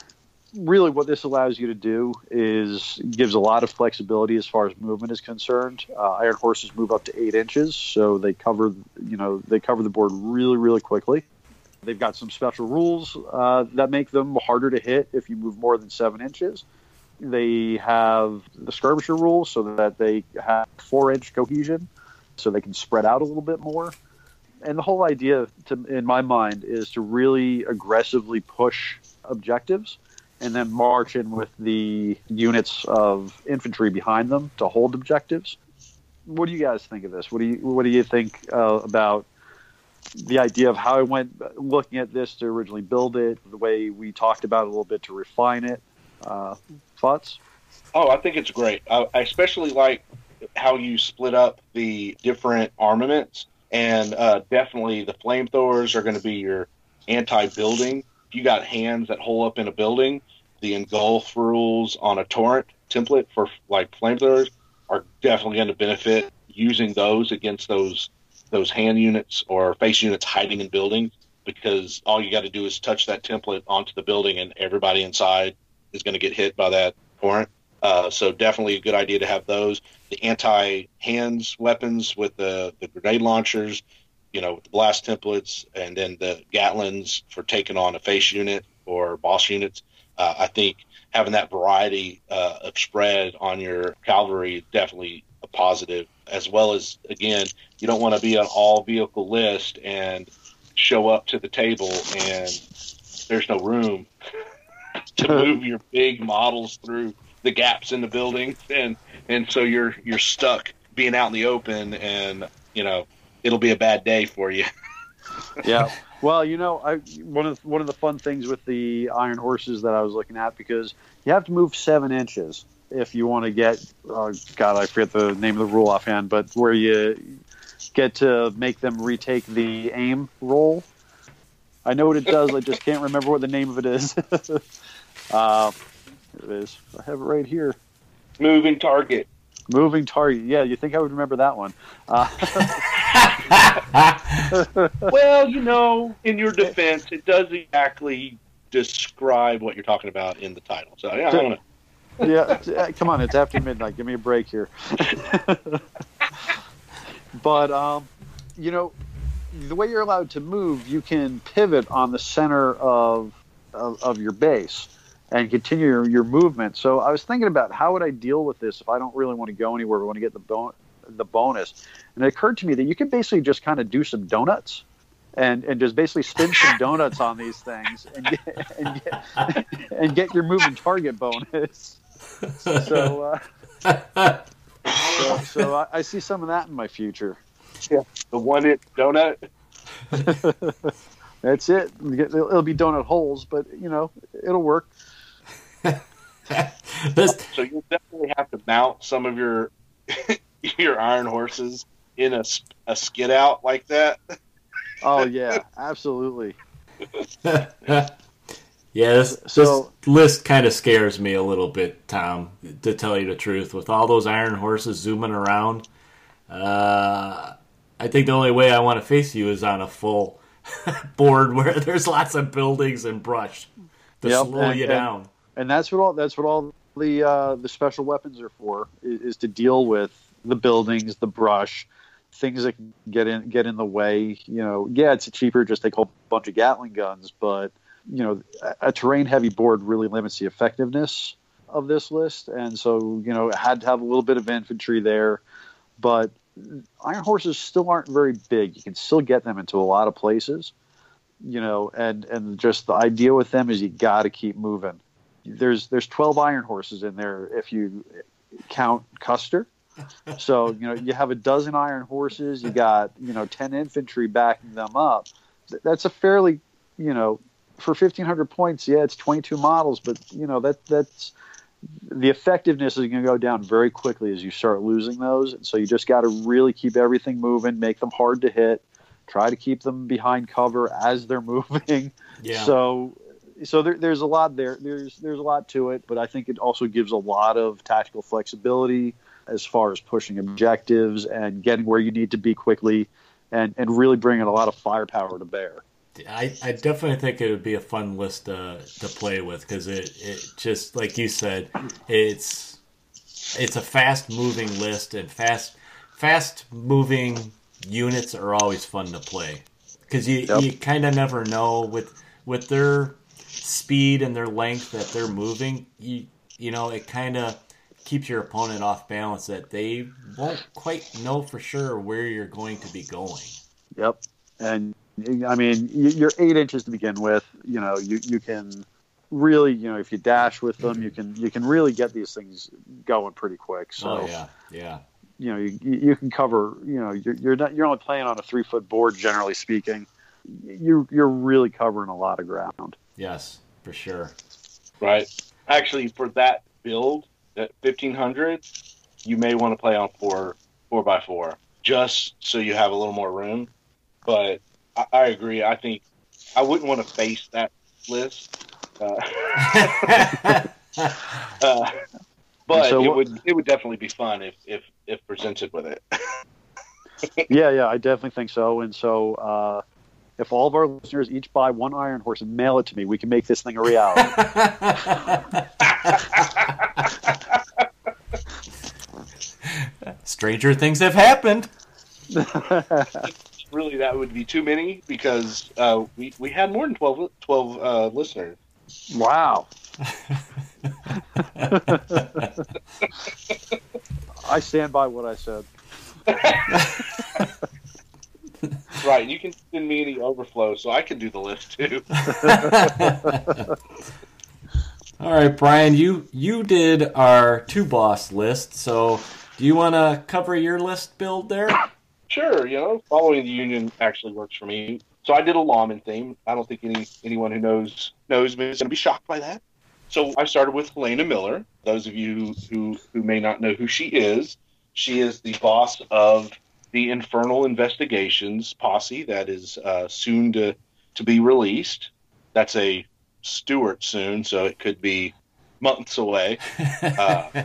Speaker 4: really what this allows you to do is gives a lot of flexibility as far as movement is concerned. Uh, iron horses move up to eight inches, so they cover you know they cover the board really really quickly. They've got some special rules uh, that make them harder to hit if you move more than seven inches. They have the skirmisher rules so that they have four inch cohesion, so they can spread out a little bit more. And the whole idea, to, in my mind, is to really aggressively push objectives and then march in with the units of infantry behind them to hold objectives. What do you guys think of this? What do you what do you think uh, about the idea of how I went looking at this to originally build it, the way we talked about it a little bit to refine it? Uh, thoughts?
Speaker 3: Oh, I think it's great. I, I especially like how you split up the different armaments, and uh, definitely the flamethrowers are going to be your anti-building If you got hands that hole up in a building, the engulf rules on a torrent template for like flamethrowers are definitely going to benefit using those against those those hand units or face units hiding in buildings because all you got to do is touch that template onto the building and everybody inside is going to get hit by that torrent. Uh, so definitely a good idea to have those. The anti hands weapons with the, the grenade launchers you know, with the blast templates and then the Gatlins for taking on a face unit or boss units. Uh, I think having that variety uh, of spread on your cavalry definitely a positive, as well as again, you don't want to be on all vehicle list and show up to the table and there's no room [LAUGHS] to move your big models through the gaps in the building and and so you're you're stuck being out in the open and you know it'll be a bad day for you. [LAUGHS]
Speaker 4: yeah. Well, you know, I one of one of the fun things with the iron horses that I was looking at because you have to move seven inches if you want to get. Uh, God, I forget the name of the rule offhand, but where you get to make them retake the aim roll. I know what it does. I just can't remember what the name of it is. [LAUGHS] uh, it is. I have it right here.
Speaker 3: Moving target.
Speaker 4: Moving target. Yeah, you think I would remember that one? Uh, [LAUGHS] [LAUGHS]
Speaker 3: well, you know, in your defense, it does exactly describe what you're talking about in the title. So yeah, I don't know.
Speaker 4: Yeah, uh, come on, it's after midnight. Give me a break here. [LAUGHS] but um, you know, the way you're allowed to move, you can pivot on the center of of, of your base and continue your, your, movement. So I was thinking about how would I deal with this if I don't really want to go anywhere, I want to get the bon- the bonus. And it occurred to me that you could basically just kind of do some donuts and, and just basically spin some [LAUGHS] donuts on these things and get, and get, [LAUGHS] and get your moving target bonus. So, uh, so, so [LAUGHS] I, I, see some of that in my future.
Speaker 3: Yeah, the one inch donut. [LAUGHS]
Speaker 4: That's it. It'll be donut holes, but you know it'll work. [LAUGHS]
Speaker 3: So you'll definitely have to mount some of your your iron horses in a, a skid out like that.
Speaker 4: oh yeah, absolutely.
Speaker 2: Yeah, this, so, this list kind of scares me a little bit, Tom. To tell you the truth, with all those iron horses zooming around, uh, I think the only way I want to face you is on a full [LAUGHS] board where [LAUGHS] there's lots of buildings and brush to yep, slow and, you down.
Speaker 4: And, and, that's what all that's what all the uh, the special weapons are for is, is to deal with the buildings, the brush, things that get in get in the way. You know, yeah, it's cheaper just take a whole bunch of Gatling guns, but you know, a, terrain heavy board really limits the effectiveness of this list, and so you know, it had to have a little bit of infantry there, but iron horses still aren't very big. You can still get them into a lot of places, you know, and and just the idea with them is you got to keep moving. There's there's 12 iron horses in there if you count Custer, so you know you have a dozen iron horses. You got you know ten infantry backing them up. that's a fairly you know for 1500 points yeah it's 22 models but you know that that's the effectiveness is going to go down very quickly as you start losing those and so you just got to really keep everything moving make them hard to hit try to keep them behind cover as they're [LAUGHS] moving
Speaker 2: Yeah.
Speaker 4: so so there, there's a lot there there's there's a lot to it but i think it also gives a lot of tactical flexibility as far as pushing objectives and getting where you need to be quickly and and really bringing a lot of firepower to bear
Speaker 2: I, I definitely think it would be a fun list to, to play with because it, it just like you said it's it's a fast moving list and fast fast moving units are always fun to play because you,
Speaker 4: Yep.
Speaker 2: you kind of never know with with their speed and their length that they're moving you you know it kind of keeps your opponent off balance that they won't quite know for sure where you're going to be going
Speaker 4: Yep. And I mean, you- you're eight inches to begin with. You know, you you can really, you know, if you dash with them, you can you can really get these things going pretty quick. So
Speaker 2: oh yeah yeah
Speaker 4: you know, you, you can cover. You know, you're you're not you're only playing on a three foot board, generally speaking. You you're really covering a lot of ground.
Speaker 2: yes for sure
Speaker 3: right? Actually, for that build at fifteen hundred, you may want to play on four four by four, just so you have a little more room. But I, I agree. I think I wouldn't want to face that list. Uh, [LAUGHS] uh, but
Speaker 4: So
Speaker 3: it would it would definitely be fun if if if presented with it. [LAUGHS]
Speaker 4: yeah, yeah, I definitely think so. And so, uh, if all of our listeners each buy one Iron Horse and mail it to me, we can make this thing a reality. [LAUGHS]
Speaker 2: Stranger things have happened.
Speaker 3: Really, that would be too many because uh, we we had more than 12, 12 uh, listeners.
Speaker 4: Wow. [LAUGHS] I stand by what I said. [LAUGHS]
Speaker 3: Right, you can send me any overflow, so I can do the list too. [LAUGHS]
Speaker 2: All right, Brian, you you did our two boss list. So, do you want to cover your list build there?
Speaker 3: Sure, you know, following the union actually works for me. So I did a lawman theme. I don't think any anyone who knows knows me is going to be shocked by that. So I started with Helena Miller. Those of you who who may not know who she is, she is the boss of the Infernal Investigations posse that is uh, soon to to be released. That's a Stewart soon, so it could be months away. [LAUGHS] Uh,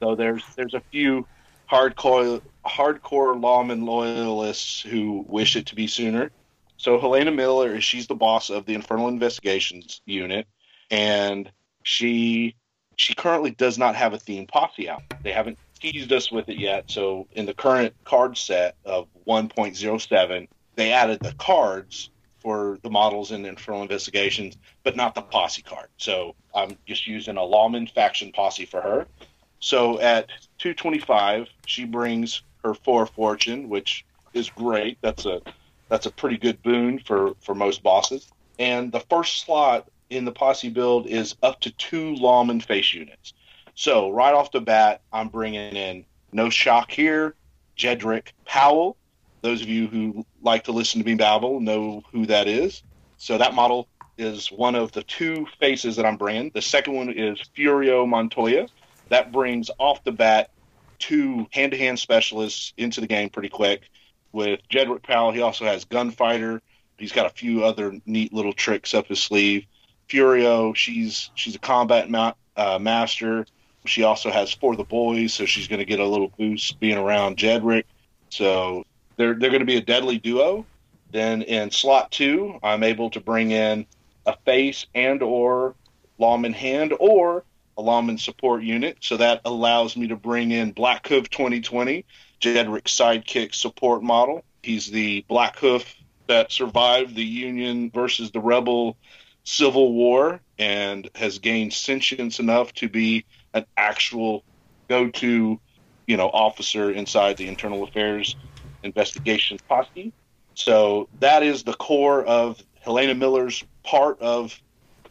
Speaker 3: so there's there's a few hardcore hardcore lawman loyalists who wish it to be sooner. So Helena Miller she's the boss of the Infernal Investigations unit, and she she currently does not have a theme posse out. They haven't teased us with it yet. So in the current card set of 1.07, they added the cards for the models in Infernal Investigations, but not the posse card. So I'm just using a lawman faction posse for her. So at 225, she brings her four fortune, which is great. That's a that's a pretty good boon for for most bosses. And the first slot in the posse build is up to two lawman face units. So right off the bat, I'm bringing in no shock here, Jedrick Powell. Those of you who like to listen to me babble know who that is. So that model is one of the two faces that I'm bringing. The second one is Furio Montoya that brings off the bat two hand-to-hand specialists into the game pretty quick. With Jedrick Powell, he also has Gunfighter. He's got a few other neat little tricks up his sleeve. Furio, she's she's a combat ma- uh, master. She also has for the boys, so she's going to get a little boost being around Jedrick. So they're they're going to be a deadly duo. Then in slot two, I'm able to bring in a face and or lawman hand or a lawman support unit. So that allows me to bring in Black Hoof 2020, Jedrick's sidekick support model. He's the Black Hoof that survived the Union versus the Rebel Civil War and has gained sentience enough to be an actual go-to, you know, officer inside the Internal Affairs Investigation Posse. So that is the core of Helena Miller's part of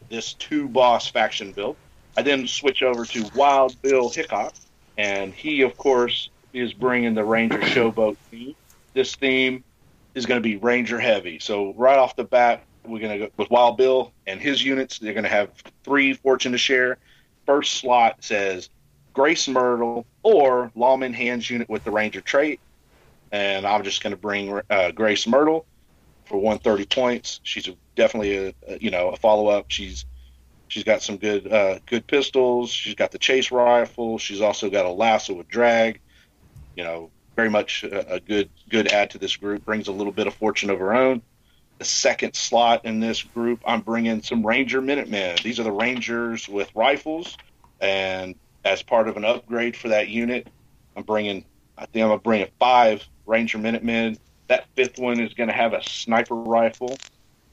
Speaker 3: this two boss faction build. I then switch over to Wild Bill Hickok, and he, of course, is bringing the Ranger [COUGHS] Showboat theme. This theme is going to be Ranger heavy. So right off the bat, we're going to go with Wild Bill and his units. They're going to have three fortune to share. First slot says Grace Myrtle or Lawman Hands unit with the Ranger trait, and I'm just going to bring uh, Grace Myrtle for 130 points. She's a, definitely a, a, you know a follow up. She's she's got some good uh, good pistols. She's got the chase rifle. She's also got a lasso with drag. You know, very much a, a good good add to this group. Brings a little bit of fortune of her own. The second slot in this group, I'm bringing some Ranger Minutemen. These are the Rangers with rifles, and as part of an upgrade for that unit, I'm bringing. I think I'm gonna bring five Ranger Minutemen. That fifth one is to have a sniper rifle.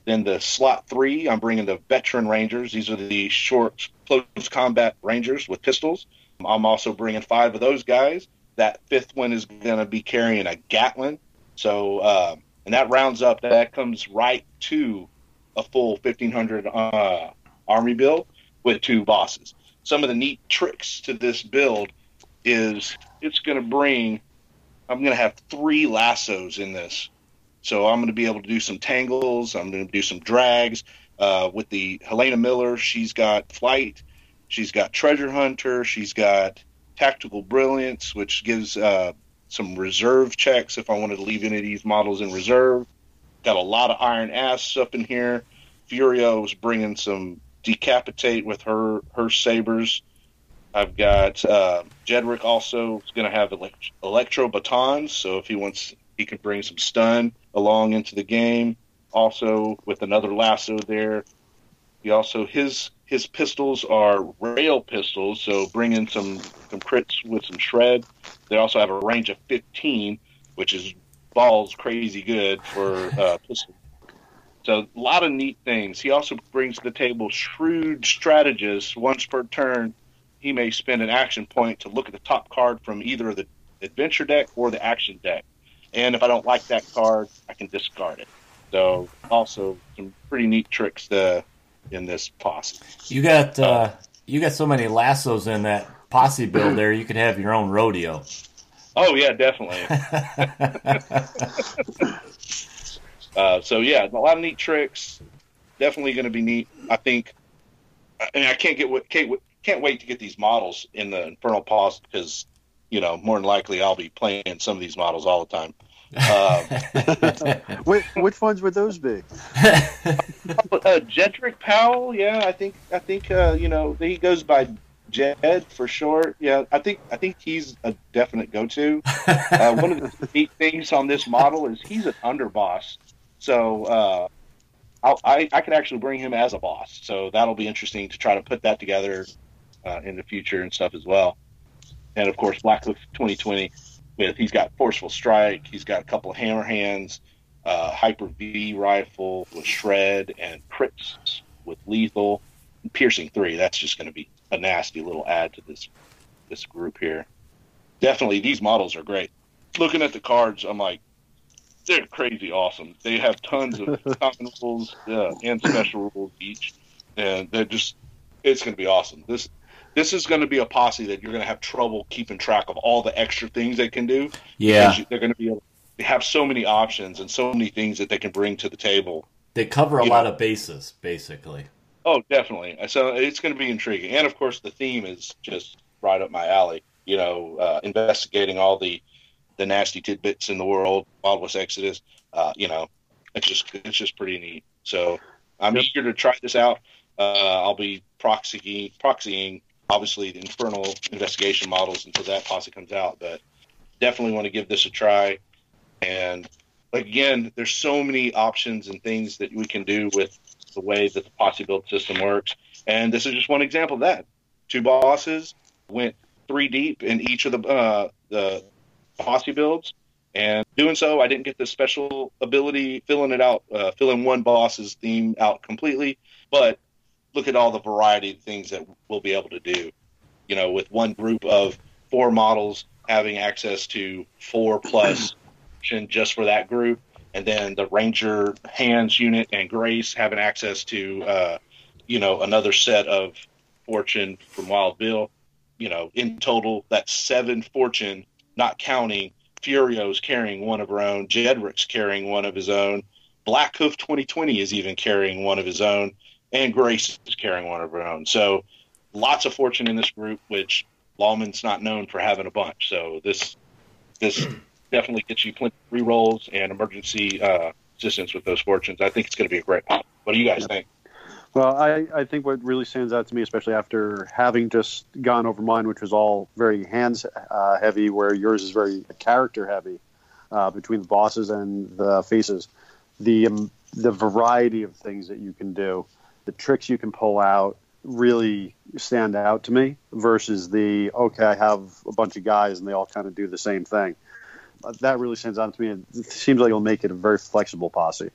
Speaker 3: Then the slot three, I'm bringing the veteran Rangers. These are the short, close combat Rangers with pistols. I'm also bringing five of those guys. That fifth one is going to be carrying a Gatling. So, uh, and that rounds up. That comes right to a full 1500 uh, army build with two bosses. Some of the neat tricks to this build is it's going to bring. I'm going to have three lassos in this. So I'm going to be able to do some tangles. I'm going to do some drags. Uh, with the Helena Miller, she's got flight. She's got treasure hunter. She's got tactical brilliance, which gives uh, some reserve checks if I wanted to leave any of these models in reserve. Got a lot of iron ass up in here. Furio's bringing some decapitate with her her sabers. I've got uh, Jedrick also is going to have elect- electro batons, so if he wants, he can bring some stun along into the game. Also with another lasso there. He also his his pistols are rail pistols, so bring in some some crits with some shred. They also have a range of 15, which is balls crazy good for uh, [LAUGHS] pistol. So a lot of neat things. He also brings to the table shrewd strategist. Once per turn, he may spend an action point to look at the top card from either the adventure deck or the action deck. And if I don't like that card, I can discard it. So also some pretty neat tricks to, in this posse.
Speaker 2: You got uh, you got so many lassos in that posse build there. You could have your own rodeo.
Speaker 3: Oh yeah, definitely. [LAUGHS] [LAUGHS] uh, so yeah, a lot of neat tricks. Definitely going to be neat. I think. I mean, I can't get can't can't wait to get these models in the Infernal Posse because you know more than likely I'll be playing some of these models all the time. Um, [LAUGHS]
Speaker 4: which, which ones would those be? [LAUGHS]
Speaker 3: uh, Jedrick Powell, yeah, I think I think uh, you know he goes by Jed for short. Yeah, I think I think he's a definite go-to. Uh, one of the [LAUGHS] neat things on this model is he's an underboss, so uh, I'll, I I could actually bring him as a boss. So that'll be interesting to try to put that together uh, in the future and stuff as well. And of course, Black Hoof 2020 with he's got forceful strike, he's got a couple of hammer hands, uh, hyper V rifle with shred, and crits with lethal, and piercing three. That's just going to be a nasty little add to this this group here. Definitely, these models are great. Looking at the cards, I'm like, they're crazy awesome. They have tons of [LAUGHS] common rules uh, and special rules each, and they're just it's going to be awesome. This this is going to be a posse that you're going to have trouble keeping track of all the extra things they can do.
Speaker 2: Yeah,
Speaker 3: they're going to be able, they have so many options and so many things that they can bring to the table.
Speaker 2: They cover a
Speaker 3: You
Speaker 2: lot
Speaker 3: know.
Speaker 2: of bases, basically.
Speaker 3: Oh, definitely. So it's going to be intriguing, and of course, the theme is just right up my alley. You know, uh, investigating all the the nasty tidbits in the world, Wild West Exodus. Uh, you know, it's just it's just pretty neat. So I'm
Speaker 4: Yep.
Speaker 3: eager to try this out. Uh, I'll be proxying proxying obviously the infernal investigation models until that posse comes out, but definitely want to give this a try. And again, there's so many options and things that we can do with the way that the posse build system works. And this is just one example of that. Two bosses went three deep in each of the uh, the posse builds, and doing so, I didn't get the special ability filling it out, uh, filling one boss's theme out completely. But look at all the variety of things that we'll be able to do. You know, with one group of four models having access to four plus just for that group, and then the Ranger Hands unit and Grace having access to, uh, you know, another set of Fortune from Wild Bill. You know, in total, that's seven Fortune, not counting Furio's carrying one of her own. Jedrick's carrying one of his own. Blackhoof 2020 is even carrying one of his own, and Grace is carrying one of her own. So lots of fortune in this group, which Lawman's not known for having a bunch. So this this [CLEARS THROAT] definitely gets you plenty of re-rolls and emergency uh, assistance with those fortunes. I think it's going to be a great pop. What do you guys think?
Speaker 4: Well, I, I think what really stands out to me, especially after having just gone over mine, which was all very hands uh, heavy, where yours is very character heavy uh, between the bosses and the faces, the um, the variety of things that you can do, the tricks you can pull out, really stand out to me. Versus the okay, I have a bunch of guys and they all kind of do the same thing. That really stands out to me. It seems like it'll make it a very flexible posse.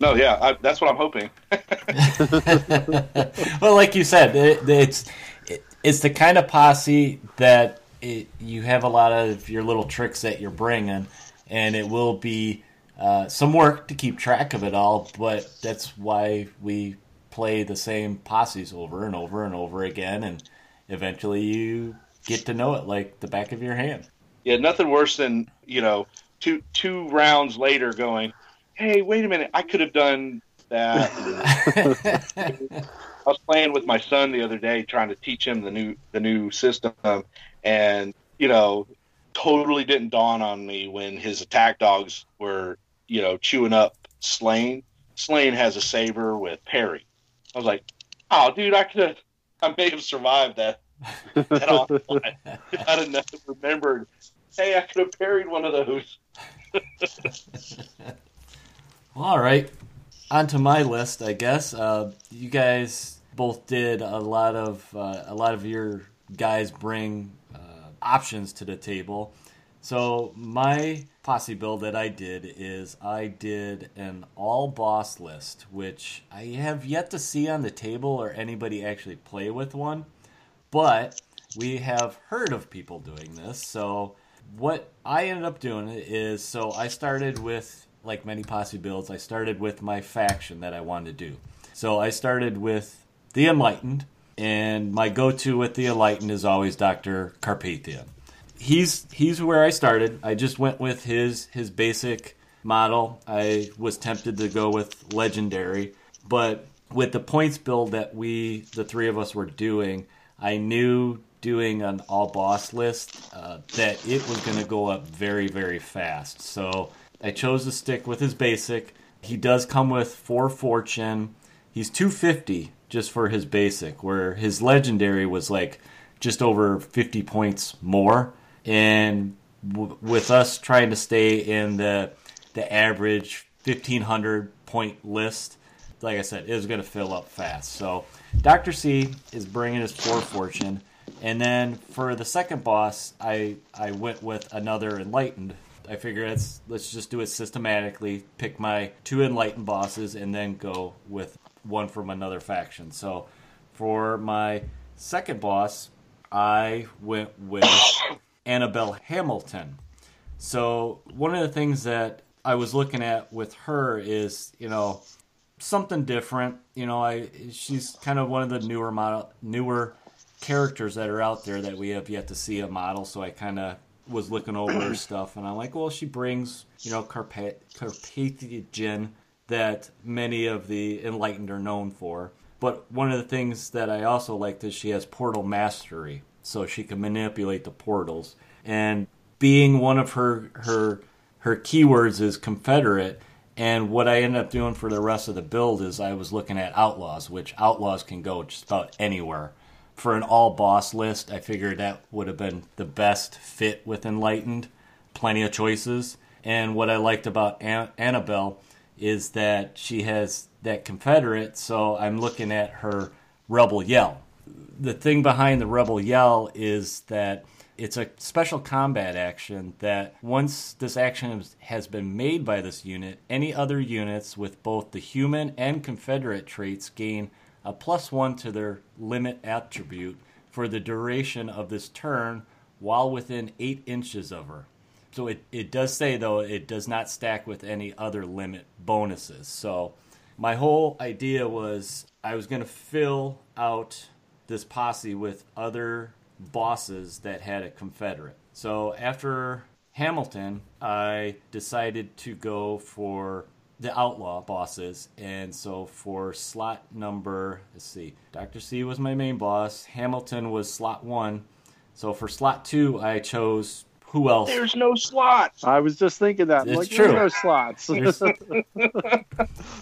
Speaker 3: No, yeah, I, that's what I'm hoping. [LAUGHS] [LAUGHS]
Speaker 2: well, like you said, it, it's it, it's the kind of posse that it, you have a lot of your little tricks that you're bringing, and it will be uh, some work to keep track of it all. But that's why we play the same posses over and over and over again, and eventually you get to know it like the back of your hand.
Speaker 3: Yeah, nothing worse than you know two two rounds later going hey, wait a minute, I could have done that. [LAUGHS] I was playing with my son the other day, trying to teach him the new the new system, and you know, totally didn't dawn on me when his attack dogs were you know chewing up Slain. Slain has a saber with parry. I was like, oh, dude, I could have, I may have survived that. that onslaught. if I'd have remembered, hey, I could have parried one of those. [LAUGHS]
Speaker 2: All right, onto my list, I guess. Uh, you guys both did a lot of uh, a lot of your guys bring uh, options to the table. So my posse build that I did is I did an all boss list, which I have yet to see on the table or anybody actually play with one, but we have heard of people doing this. So what I ended up doing is so I started with like many posse builds, I started with my faction that I wanted to do. So I started with the Enlightened, and my go-to with the Enlightened is always Doctor Carpathian. He's he's where I started. I just went with his his basic model. I was tempted to go with Legendary, but with the points build that we the three of us were doing, I knew doing an all boss list uh, that it was going to go up very very fast. So I chose to stick with his basic. He does come with four fortune. He's 250 just for his basic, where his legendary was like just over 50 points more. And w- with us trying to stay in the the average 1500 point list, like I said, it was going to fill up fast. So Dr. C is bringing his four fortune. And then for the second boss, I I went with another enlightened I figure let's let's just do it systematically. Pick my two enlightened bosses and then go with one from another faction. So for my second boss, I went with Annabelle Hamilton. So one of the things that I was looking at with her is, you know, something different. You know, I she's kind of one of the newer model, newer characters that are out there that we have yet to see a model. So I kind of was looking over her [CLEARS THROAT] stuff, and I'm like, well, she brings you know Carpath- Carpathian that many of the enlightened are known for. But one of the things that I also liked is she has portal mastery, so she can manipulate the portals. And being one of her her her keywords is Confederate. And what I ended up doing for the rest of the build is I was looking at outlaws, which outlaws can go just about anywhere for an all boss list, I figured that would have been the best fit with Enlightened. Plenty of choices. And what I liked about An- Annabelle is that she has that Confederate, so I'm looking at her Rebel Yell. The thing behind the Rebel Yell is that it's a special combat action that once this action has been made by this unit, any other units with both the human and Confederate traits gain a plus one to their limit attribute for the duration of this turn while within eight inches of her. So it, it does say, though, it does not stack with any other limit bonuses. So my whole idea was I was going to fill out this posse with other bosses that had a Confederate. So after Hamilton, I decided to go for the outlaw bosses. And so for slot number, let's see, Dr. C was my main boss, Hamilton was slot one. So for slot two, I chose who else?
Speaker 3: There's no slots.
Speaker 4: I was just thinking that.
Speaker 2: It's
Speaker 4: like,
Speaker 2: true.
Speaker 4: There's no slots. [LAUGHS]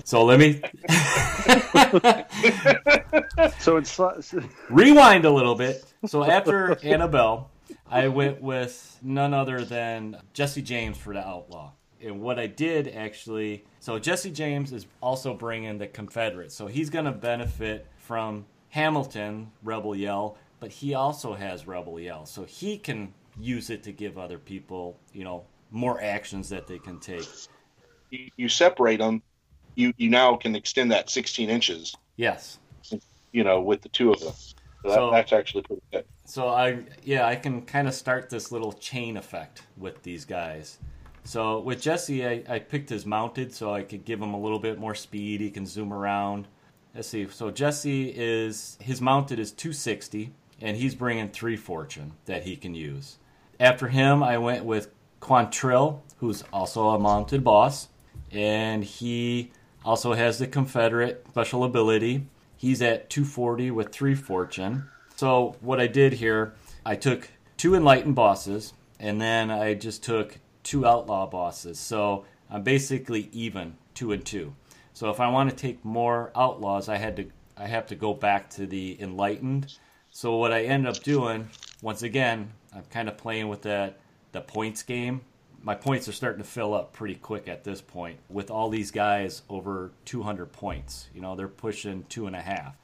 Speaker 2: So let me [LAUGHS]
Speaker 4: so it's slots.
Speaker 2: rewind a little bit. So after Annabelle, I went with none other than Jesse James for the Outlaw. And what I did actually, so Jesse James is also bringing the Confederate. So he's going to benefit from Hamilton, Rebel Yell, but he also has Rebel Yell. So he can use it to give other people, you know, more actions that they can take.
Speaker 3: You, you separate them. You you now can extend that 16 inches.
Speaker 2: Yes.
Speaker 3: You know, with the two of them. So, that,
Speaker 2: So-
Speaker 3: that's actually pretty good.
Speaker 2: So I yeah, I can kind of start this little chain effect with these guys. So with Jesse, I, I picked his mounted so I could give him a little bit more speed. He can zoom around. Let's see. So Jesse is his mounted is 260, and he's bringing three fortune that he can use. After him, I went with Quantrill, who's also a mounted boss, and he also has the Confederate special ability. He's at 240 with three fortune. So what I did here, I took two enlightened bosses, and then I just took two outlaw bosses. So I'm basically even two and two. So if I want to take more outlaws, I had to I have to go back to the enlightened. So what I end up doing, once again, I'm kind of playing with that the points game. My points are starting to fill up pretty quick at this point with all these guys over 200 points. You know, they're pushing two and a half.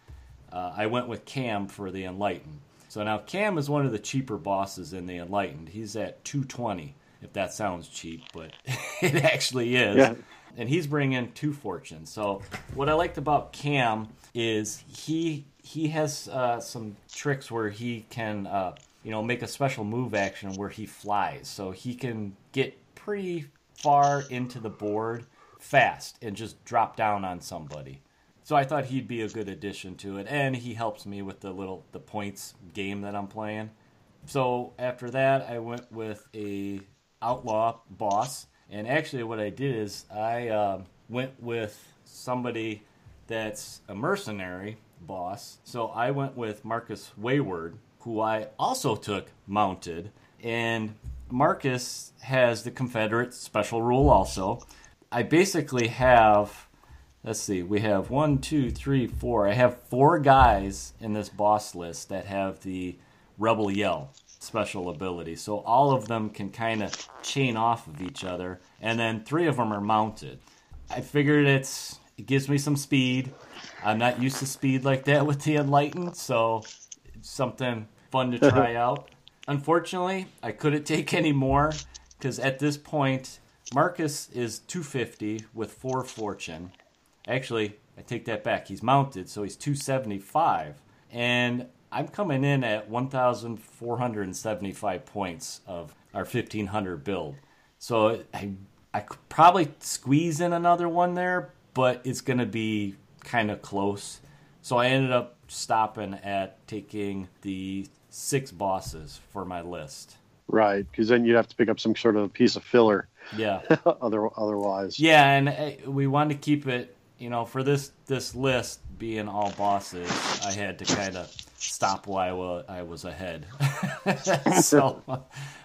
Speaker 2: Uh, I went with Cam for the Enlightened. So now Cam is one of the cheaper bosses in the Enlightened. He's at 220, if that sounds cheap, but [LAUGHS] it actually is.
Speaker 4: Yeah.
Speaker 2: And he's bringing two fortunes. So what I liked about Cam is he he has uh, some tricks where he can uh, you know make a special move action where he flies. So he can get pretty far into the board fast and just drop down on somebody. So I thought he'd be a good addition to it, and he helps me with the little the points game that I'm playing. So after that, I went with a outlaw boss, and actually, what I did is I um went with somebody that's a mercenary boss. So I went with Marcus Wayward, who I also took mounted, and Marcus has the Confederate special rule also. I basically have let's see, we have one, two, three, four. I have four guys in this boss list that have the Rebel Yell special ability. So all of them can kind of chain off of each other, and then three of them are mounted. I figured it's it gives me some speed. I'm not used to speed like that with the Enlightened, so it's something fun to try [LAUGHS] out. Unfortunately, I couldn't take any more because at this point, Marcus is 250 with four fortune. Actually, I take that back. He's mounted, so he's 275. And I'm coming in at 1,475 points of our 1,500 build. So I, I could probably squeeze in another one there, but it's going to be kind of close. So I ended up stopping at taking the six bosses for my list.
Speaker 4: right, because then you'd have to pick up some sort of piece of filler.
Speaker 2: Yeah. [LAUGHS]
Speaker 4: Other, otherwise,
Speaker 2: Yeah, and uh, we wanted to keep it, you know, for this this list being all bosses, I had to kind of stop while I was ahead. [LAUGHS] so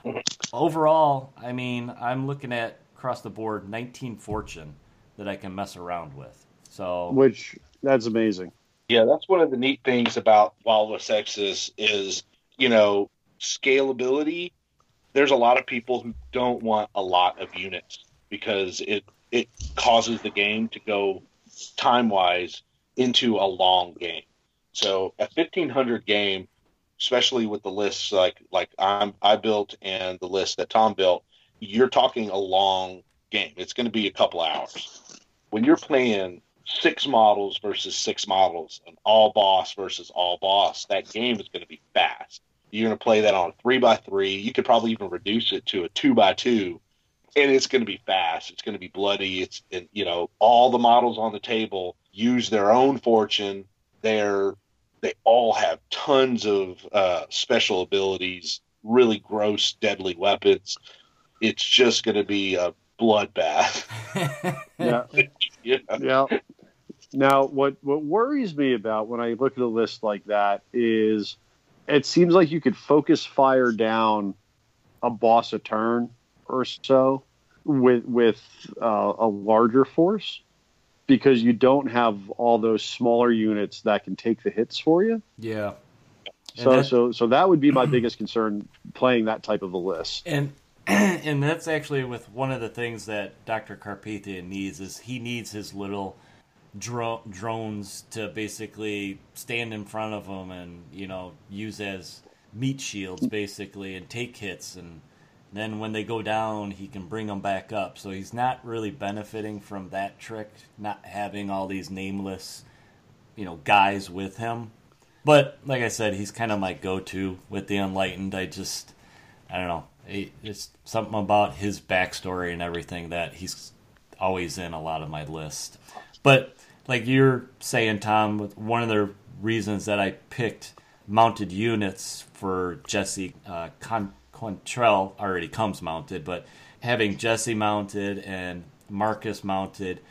Speaker 2: [LAUGHS] overall, I mean, I'm looking at across the board 19 fortune that I can mess around with. So
Speaker 4: which that's amazing.
Speaker 3: Yeah, that's one of the neat things about Wild West Exodus is, you know, scalability. There's a lot of people who don't want a lot of units because it it causes the game to go time wise into a long game. So a 1500 game, especially with the lists like like I'm I built and the list that Tom built, you're talking a long game. It's going to be a couple hours. When you're playing six models versus six models, an all boss versus all boss, that game is going to be fast. You're going to play that on a three by three. You could probably even reduce it to a two by two, and it's going to be fast. It's going to be bloody. It's and, you know all the models on the table use their own fortune. They're they all have tons of uh, special abilities, really gross, deadly weapons. it's just going to be a bloodbath. [LAUGHS] [LAUGHS]
Speaker 4: Yeah.
Speaker 3: yeah.
Speaker 4: yeah. Now, what what worries me about when I look at a list like that is, it seems like you could focus fire down a boss a turn or so with with uh, a larger force because you don't have all those smaller units that can take the hits for you.
Speaker 2: yeah.
Speaker 4: So
Speaker 2: that-
Speaker 4: so so that would be my biggest concern playing that type of a list.
Speaker 2: And [CLEARS THROAT] and that's actually with one of the things that Dr. Carpathian needs is he needs his little dro- drones to basically stand in front of him and you know use as meat shields basically and take hits and then when they go down he can bring them back up so he's not really benefiting from that trick not having all these nameless you know guys with him but like i said he's kind of my go-to with the enlightened i just I don't know. It's something about his backstory and everything that he's always in a lot of my list. But like you're saying, Tom, one of the reasons that I picked mounted units for Jesse uh, Con- already comes mounted, but having Jesse mounted and Marcus mounted,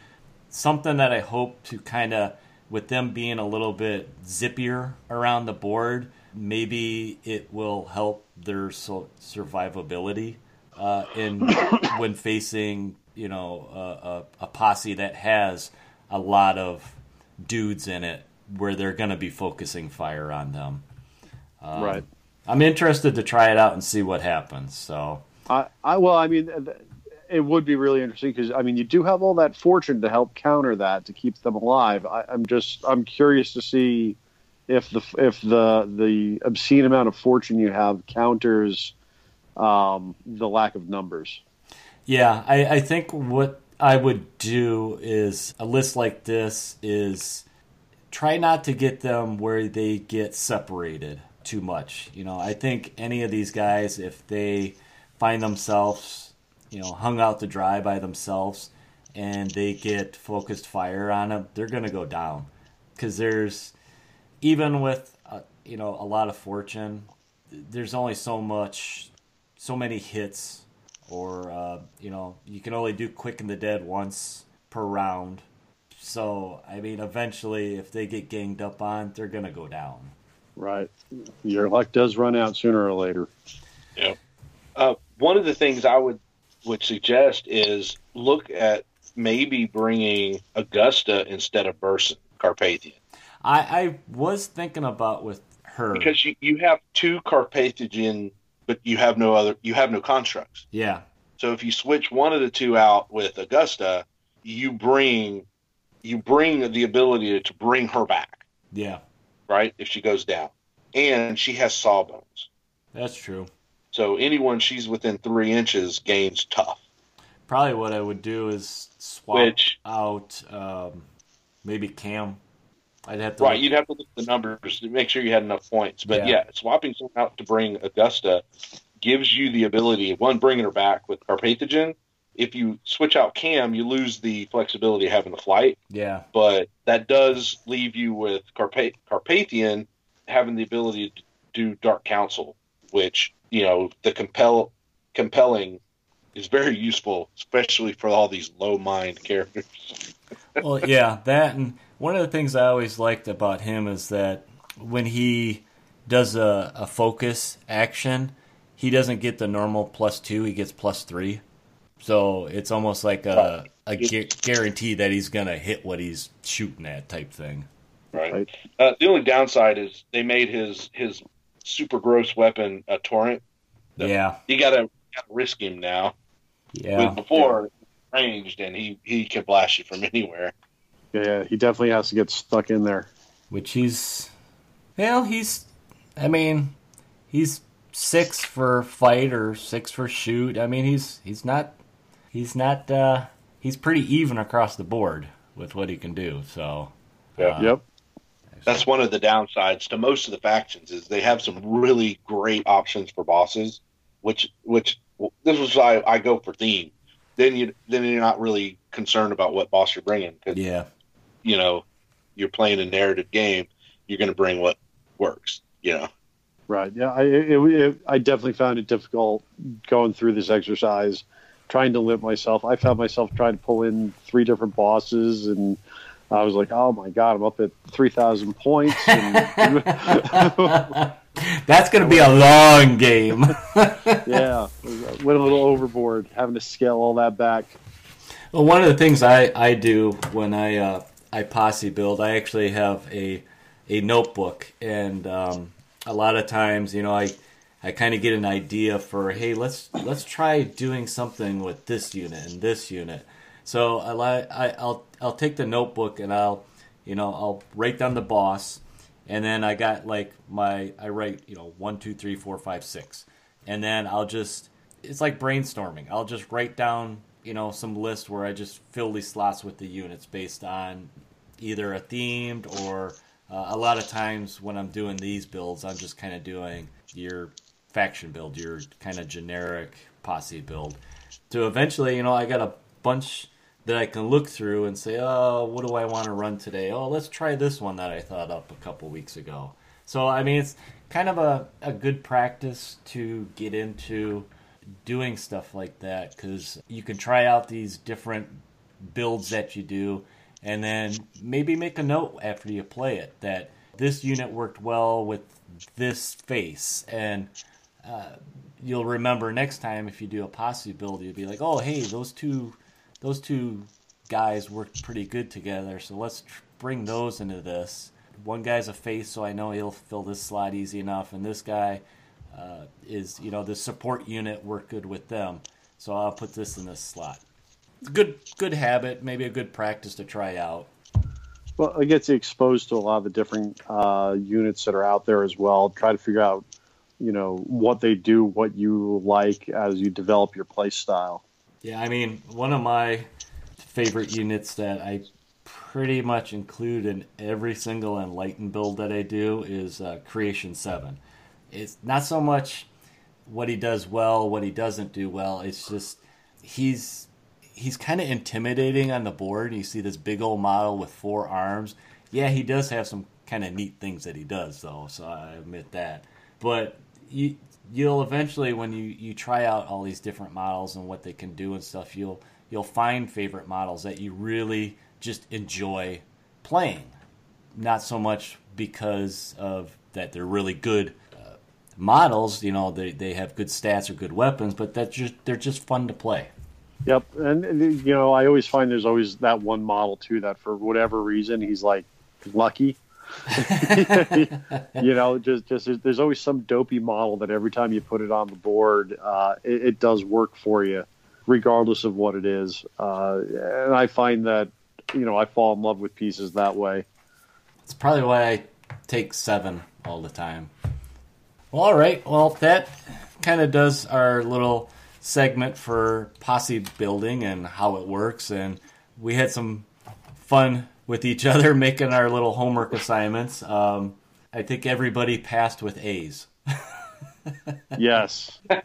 Speaker 2: something that I hope to kind of, with them being a little bit zippier around the board, maybe it will help their so- survivability uh, in [COUGHS] when facing, you know, a, a, a posse that has a lot of dudes in it where they're going to be focusing fire on them. Um,
Speaker 4: right.
Speaker 2: I'm interested to try it out and see what happens. So
Speaker 4: I, I well, I mean, it would be really interesting because I mean, you do have all that fortune to help counter that to keep them alive. I, I'm just I'm curious to see if the if the the obscene amount of fortune you have counters um, the lack of numbers.
Speaker 2: Yeah, I, I think what I would do is a list like this is try not to get them where they get separated too much. You know, I think any of these guys, if they find themselves, you know, hung out to dry by themselves and they get focused fire on them, they're going to go down. Because there's, even with, uh, you know, a lot of fortune, there's only so much, so many hits or uh, you know you can only do quick and the dead once per round. So i mean eventually if they get ganged up on they're gonna go down.
Speaker 4: Right. Your luck does run out sooner or later.
Speaker 3: Yeah uh, one of the things I would would suggest is look at maybe bringing Augusta instead of Burson Carpathian.
Speaker 2: I i was thinking about with her.
Speaker 3: Because you, you have two Carpathian, but you have no other you have no constructs.
Speaker 2: yeah
Speaker 3: So if you switch one of the two out with Augusta, you bring you bring the ability to bring her back,
Speaker 2: yeah
Speaker 3: right? If she goes down, and she has sawbones.
Speaker 2: that's true
Speaker 3: So anyone she's within three inches gains tough.
Speaker 2: probably what i would do is swap
Speaker 3: Which-
Speaker 2: out um, maybe cam i'd have to
Speaker 3: Right,
Speaker 2: look-
Speaker 3: you'd have to look at the numbers to make sure you had enough points. But
Speaker 2: Yeah.
Speaker 3: yeah, swapping someone out to bring Augusta gives you the ability one bringing her back with Carpathian. If you switch out Cam, you lose the flexibility of having the flight.
Speaker 2: yeah
Speaker 3: but that does leave you with Carpa- Carpathian having the ability to do Dark Council, which you know the compel compelling is very useful, especially for all these low mind characters. [LAUGHS]
Speaker 2: well, yeah, that and one of the things I always liked about him is that when he does a, a focus action, he doesn't get the normal plus two; he gets plus three. So it's almost like a a gu- guarantee that he's gonna hit what he's shooting at, type thing.
Speaker 3: Right.
Speaker 4: Right.
Speaker 3: Uh, the only downside is they made his his super gross weapon a torrent. The-
Speaker 2: Yeah,
Speaker 3: You gotta, gotta risk him now.
Speaker 2: yeah,
Speaker 3: With before ranged, and he he can blast you from [LAUGHS] anywhere.
Speaker 4: Yeah, he definitely has to get stuck in there.
Speaker 2: which he's well, he's. I mean, he's six for fight or six for shoot. I mean, he's he's not he's not uh, he's pretty even across the board with what he can do. So
Speaker 3: Yeah.
Speaker 2: uh,
Speaker 4: Yep.
Speaker 3: That's one of the downsides to most of the factions is they have some really great options for bosses, which which this was why I go for theme. Then you then you're not really concerned about what boss you're bringing because
Speaker 2: yeah,
Speaker 3: you know you're playing a narrative game. You're going to bring what works. You know,
Speaker 4: Right. Yeah. I it, it, I definitely found it difficult going through this exercise, trying to limit myself. I found myself trying to pull in three different bosses, and I was like, "Oh my god, I'm up at three thousand points." And, [LAUGHS]
Speaker 2: That's going to be a long game. [LAUGHS]
Speaker 4: yeah, went a little overboard, having to scale all that back.
Speaker 2: Well, one of the things I, I do when I uh, I posse build, I actually have a a notebook, and um, a lot of times, you know, I I kind of get an idea for hey, let's let's try doing something with this unit and this unit. So I, I I'll I'll take the notebook and I'll you know I'll write down the boss, and then I got like my I write you know one two three four five six, and then I'll just it's like brainstorming. I'll just write down you know some list where I just fill these slots with the units based on either a themed or uh, a lot of times when I'm doing these builds, I'm just kind of doing your faction build, your kind of generic posse build. To eventually, you know, I got a bunch that I can look through and say, oh, what do I want to run today? Oh, let's try this one that I thought up a couple weeks ago. So, I mean, it's kind of a, a good practice to get into doing stuff like that because you can try out these different builds that you do and then maybe make a note after you play it that this unit worked well with this face. And uh, you'll remember next time if you do a posse build you'll be like oh hey those two those two guys worked pretty good together so let's tr- bring those into this. One guy's a face so i know he'll fill this slot easy enough and this guy uh, is you know the support unit work good with them so i'll put this in this slot good good habit, maybe a good practice to try out.
Speaker 4: Well, it gets you exposed to a lot of the different uh, units that are out there as well. Try to figure out, you know, what they do, what you like as you develop your play style.
Speaker 2: Yeah, I mean, one of my favorite units that I pretty much include in every single Enlightened build that I do is uh, Creation 7. It's not so much what he does well, what he doesn't do well. It's just he's he's kind of intimidating on the board. You see this big old model with four arms. Yeah, he does have some kind of neat things that he does, though. So I admit that. But you you'll eventually, when you you try out all these different models and what they can do and stuff, you'll you'll find favorite models that you really just enjoy playing. Not so much because of that they're really good models. You know, they they have good stats or good weapons, but that's just they're just fun to play.
Speaker 4: Yep, and you know I always find there's always that one model too that for whatever reason he's like lucky. [LAUGHS] you know, just just there's always some dopey model that every time you put it on the board, uh, it, it, does work for you, regardless of what it is. Uh, and I find that you know I fall in love with pieces that way.
Speaker 2: It's probably why I take seven all the time. All right. Well, that kind of does our little segment for posse building and how it works. And we had some fun with each [LAUGHS] other making our little homework assignments. Um, I think everybody passed with A's. [LAUGHS]
Speaker 4: yes. [LAUGHS] uh,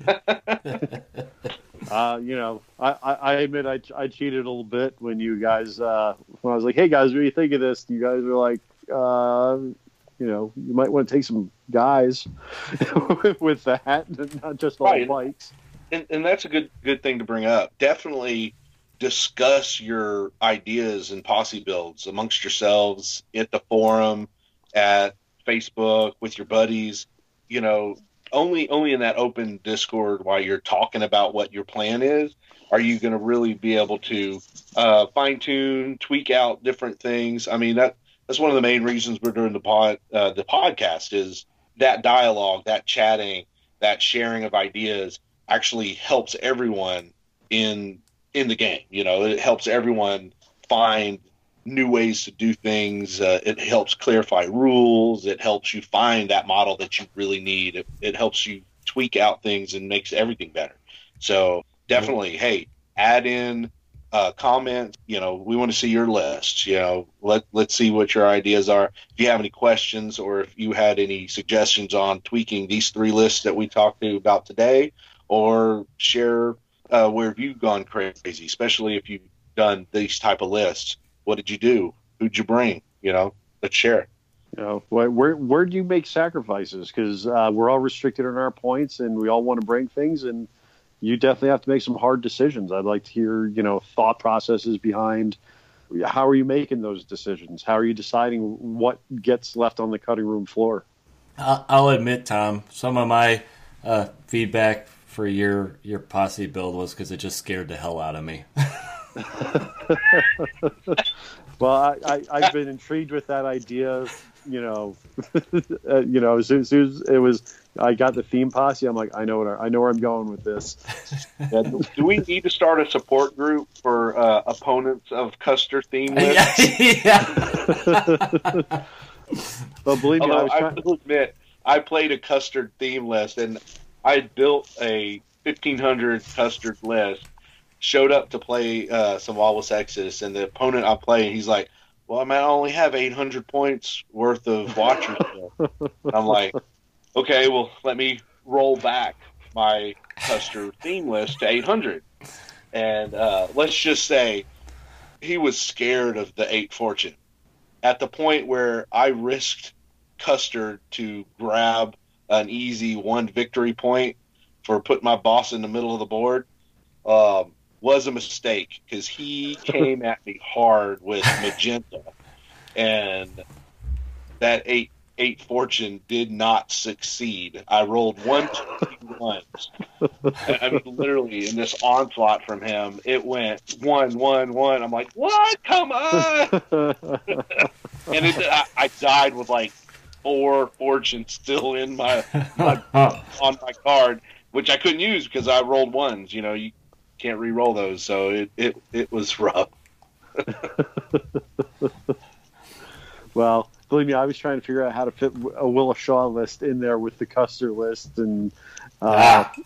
Speaker 4: you know, I, I admit I, I cheated a little bit when you guys, uh, when I was like, hey guys, what do you think of this? You guys were like, uh, you know, you might want to take some guys [LAUGHS] with that, not just all right. bikes
Speaker 3: and, and that's a good good thing to bring up. Definitely discuss your ideas and posse builds amongst yourselves at the forum, at Facebook, with your buddies. You know, only only in that open Discord while you're talking about what your plan is are you going to really be able to uh, fine tune, tweak out different things. I mean that that's one of the main reasons we're doing the pod uh, the podcast is that dialogue, that chatting, that sharing of ideas actually helps everyone in in the game. You know, it helps everyone find new ways to do things. Uh, it helps clarify rules. It helps you find that model that you really need. It, it helps you tweak out things and makes everything better. So definitely, hey, add in uh, comments. You know, we want to see your list. You know, let let's see what your ideas are. If you have any questions or if you had any suggestions on tweaking these three lists that we talked to about today, or share uh, where have you gone crazy, especially if you've done these type of lists. What did you do? Who'd you bring? You know, let's share.
Speaker 4: You know, where where, where do you make sacrifices? Because uh, we're all restricted in our points, and we all want to bring things, and you definitely have to make some hard decisions. I'd like to hear, you know, thought processes behind how are you making those decisions? How are you deciding what gets left on the cutting room floor?
Speaker 2: I'll admit, Tom, some of my uh, feedback for your your posse build was because it just scared the hell out of me. [LAUGHS] [LAUGHS]
Speaker 4: well, I, I, have been intrigued with that idea. You know, [LAUGHS] uh, you know, as soon, as soon, as it was, I got the theme posse. I'm like, I know what I, I know where I'm going with this.
Speaker 3: Yeah, do we need to start a support group for uh, opponents of Custer theme lists? [LAUGHS]
Speaker 4: yeah. but [LAUGHS] believe me,
Speaker 3: Although
Speaker 4: I,
Speaker 3: I will admit, I played a Custer theme list, and I built a 1500 Custer list. Showed up to play uh, some Wild West Exodus, and the opponent I'm playing, he's like, "Well, I, mean, I only have 800 points worth of watchers." [LAUGHS] I'm like, "Okay, well, let me roll back my Custer theme list to 800." And uh, let's just say he was scared of the eight fortune at the point where I risked Custer to grab an easy one victory point for putting my boss in the middle of the board um, was a mistake because he [LAUGHS] came at me hard with magenta, and that eight eight fortune did not succeed. I rolled one two ones. I mean, literally in this onslaught from him, it went one one one. I'm like, what? Come on! [LAUGHS] and it, I, I died with like four fortunes still in my, my [LAUGHS] on my card, which I couldn't use because I rolled ones. You know, you can't re-roll those, so it it, it was rough. [LAUGHS]
Speaker 4: well, believe me, I was trying to figure out how to fit a Willa Shaw list in there with the Custer list, and uh, ah. [LAUGHS] [LAUGHS]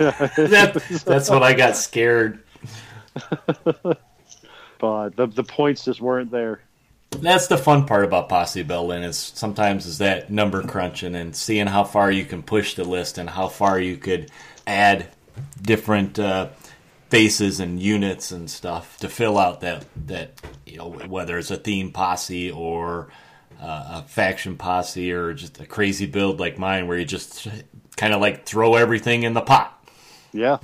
Speaker 2: yeah, that, that's what I got [LAUGHS] scared.
Speaker 4: but the the points just weren't there.
Speaker 2: That's the fun part about posse building is sometimes is that number crunching and seeing how far you can push the list and how far you could add different uh, faces and units and stuff to fill out that that you know whether it's a theme posse or uh, a faction posse or just a crazy build like mine where you just kind of like throw everything in the pot.
Speaker 4: Yeah.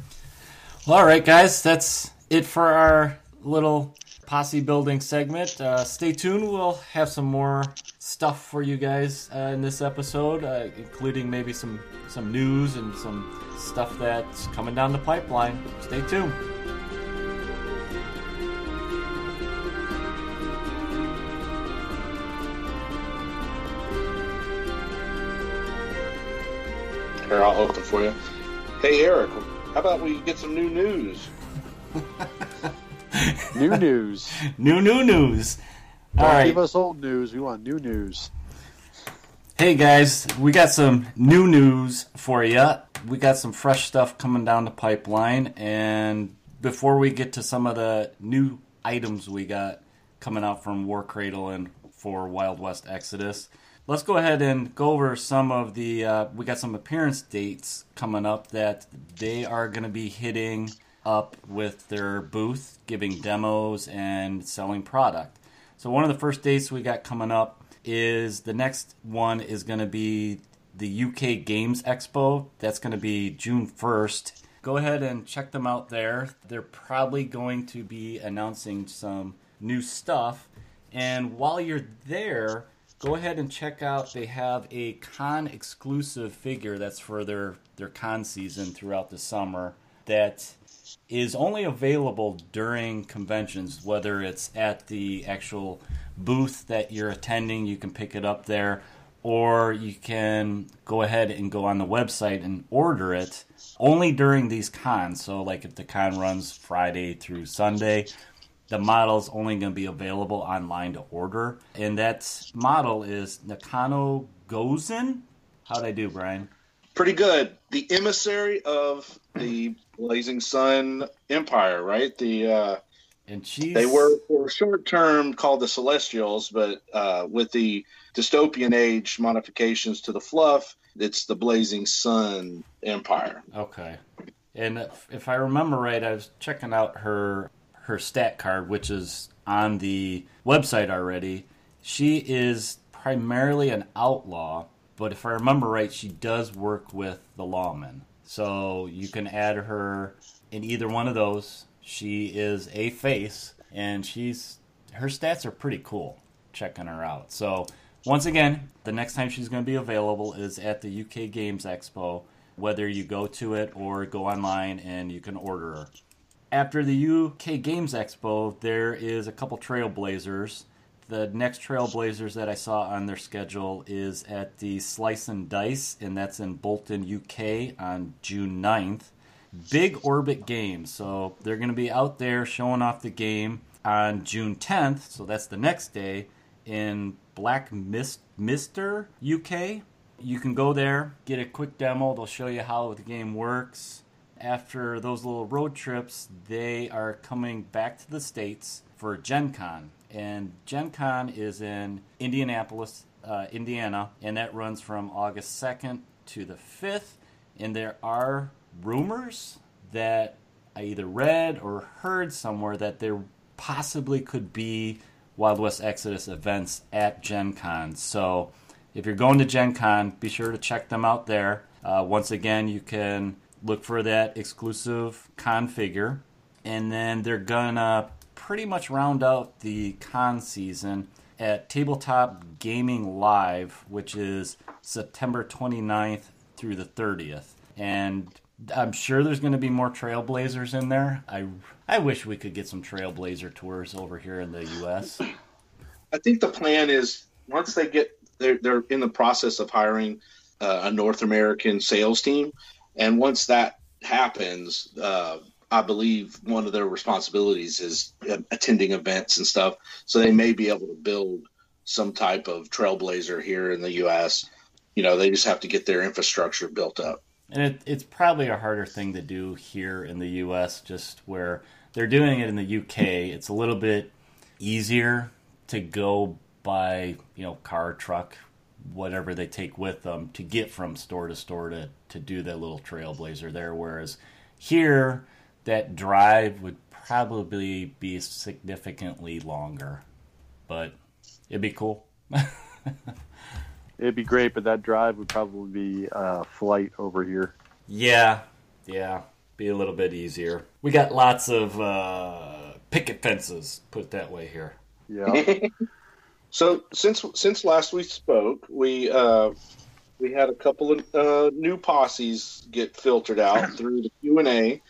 Speaker 2: Well, all right, guys, that's it for our little posse building segment. Uh, stay tuned. We'll have some more stuff for you guys uh, in this episode, uh, including maybe some some news and some stuff that's coming down the pipeline. Stay tuned.
Speaker 3: Here, I'll open for you. Hey, Eric, how about we get some new news? [LAUGHS]
Speaker 4: new news.
Speaker 2: New, new news.
Speaker 4: Don't All right. give us old news. We want new news.
Speaker 2: Hey guys, we got some new news for you. We got some fresh stuff coming down the pipeline, and before we get to some of the new items we got coming out from Warcradle and for Wild West Exodus, let's go ahead and go over some of the. Uh, we got some appearance dates coming up that they are going to be hitting up with their booth, giving demos and selling product. So one of the first dates we got coming up is the next one is going to be the UK Games Expo. That's going to be June 1st. Go ahead and check them out there. They're probably going to be announcing some new stuff. And while you're there, go ahead and check out they have a con exclusive figure that's for their their con season throughout the summer that is only available during conventions whether it's at the actual booth that you're attending you can pick it up there or you can go ahead and go on the website and order it only during these cons. So like if the con runs friday through sunday the model is only going to be available online to order. And that model is Nakano Gozen. How'd I do, Brian?
Speaker 3: Pretty good. The emissary of the Blazing Sun Empire, right? The uh,
Speaker 2: and she's...
Speaker 3: they were for short term called the Celestials, but uh, with the dystopian age modifications to the fluff, it's the Blazing Sun Empire.
Speaker 2: Okay. And if I remember right, I was checking out her her stat card, which is on the website already, she is primarily an outlaw, but if I remember right, she does work with the lawmen. So you can add her in either one of those. She is a face, and she's her stats are pretty cool. Checking her out. So once again, the next time she's going to be available is at the UK Games Expo. Whether you go to it or go online and you can order her. After the UK Games Expo, there is a couple Trailblazers. The next Trailblazers that I saw on their schedule is at the Slice and Dice, and that's in Bolton, UK on June 9th. Big Orbit Games, so they're going to be out there showing off the game on June 10th, so that's the next day, in Black Mist, Mister, UK. You can go there, get a quick demo. They'll show you how the game works. After those little road trips, they are coming back to the States for Gen Con. And Gen Con is in Indianapolis, uh, Indiana, and that runs from August 2nd to the 5th. And there are rumors that I either read or heard somewhere that there possibly could be Wild West Exodus events at Gen Con. So if you're going to Gen Con, be sure to check them out there. Uh, once again, you can look for that exclusive con figure. And then they're gonna pretty much round out the con season at Tabletop Gaming Live, which is September 29th through the 30th. And I'm sure there's going to be more Trailblazers in there. I, I wish we could get some Trailblazer tours over here in the U.S.
Speaker 3: I think the plan is once they get they're they're in the process of hiring uh, a North American sales team, and once that happens, uh, I believe one of their responsibilities is uh, attending events and stuff. So they may be able to build some type of trailblazer here in the U.S. You know, they just have to get their infrastructure built up.
Speaker 2: And it, it's probably a harder thing to do here in the U.S. Just where they're doing it in the U.K., it's a little bit easier to go by you know car, truck, whatever they take with them to get from store to store to to do that little trailblazer there. Whereas here, that drive would probably be significantly longer, but it'd be cool.
Speaker 4: It'd be great, but that drive would probably be a flight over here.
Speaker 2: Yeah, yeah, be a little bit easier. We got lots of uh, picket fences, put it that way here.
Speaker 4: Yeah. [LAUGHS]
Speaker 3: So since since last we spoke, we uh, we had a couple of uh, new posses get filtered out [CLEARS THROAT] through the Q and A.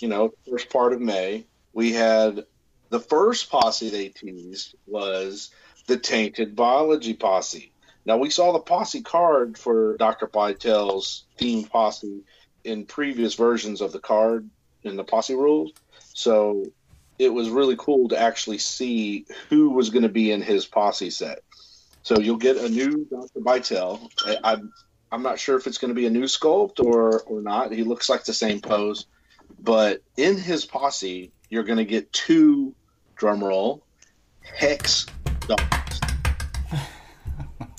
Speaker 3: You know, first part of May, we had the first posse they teased was the Tainted Biology posse. Now we saw the posse card for Dr. Bytel's themed posse in previous versions of the card in the posse rules. So it was really cool to actually see who was going to be in his posse set. So you'll get a new Dr. Bytel. I, I'm I'm not sure if it's going to be a new sculpt or or not. He looks like the same pose, but in his posse, you're going to get two drumroll hex dogs.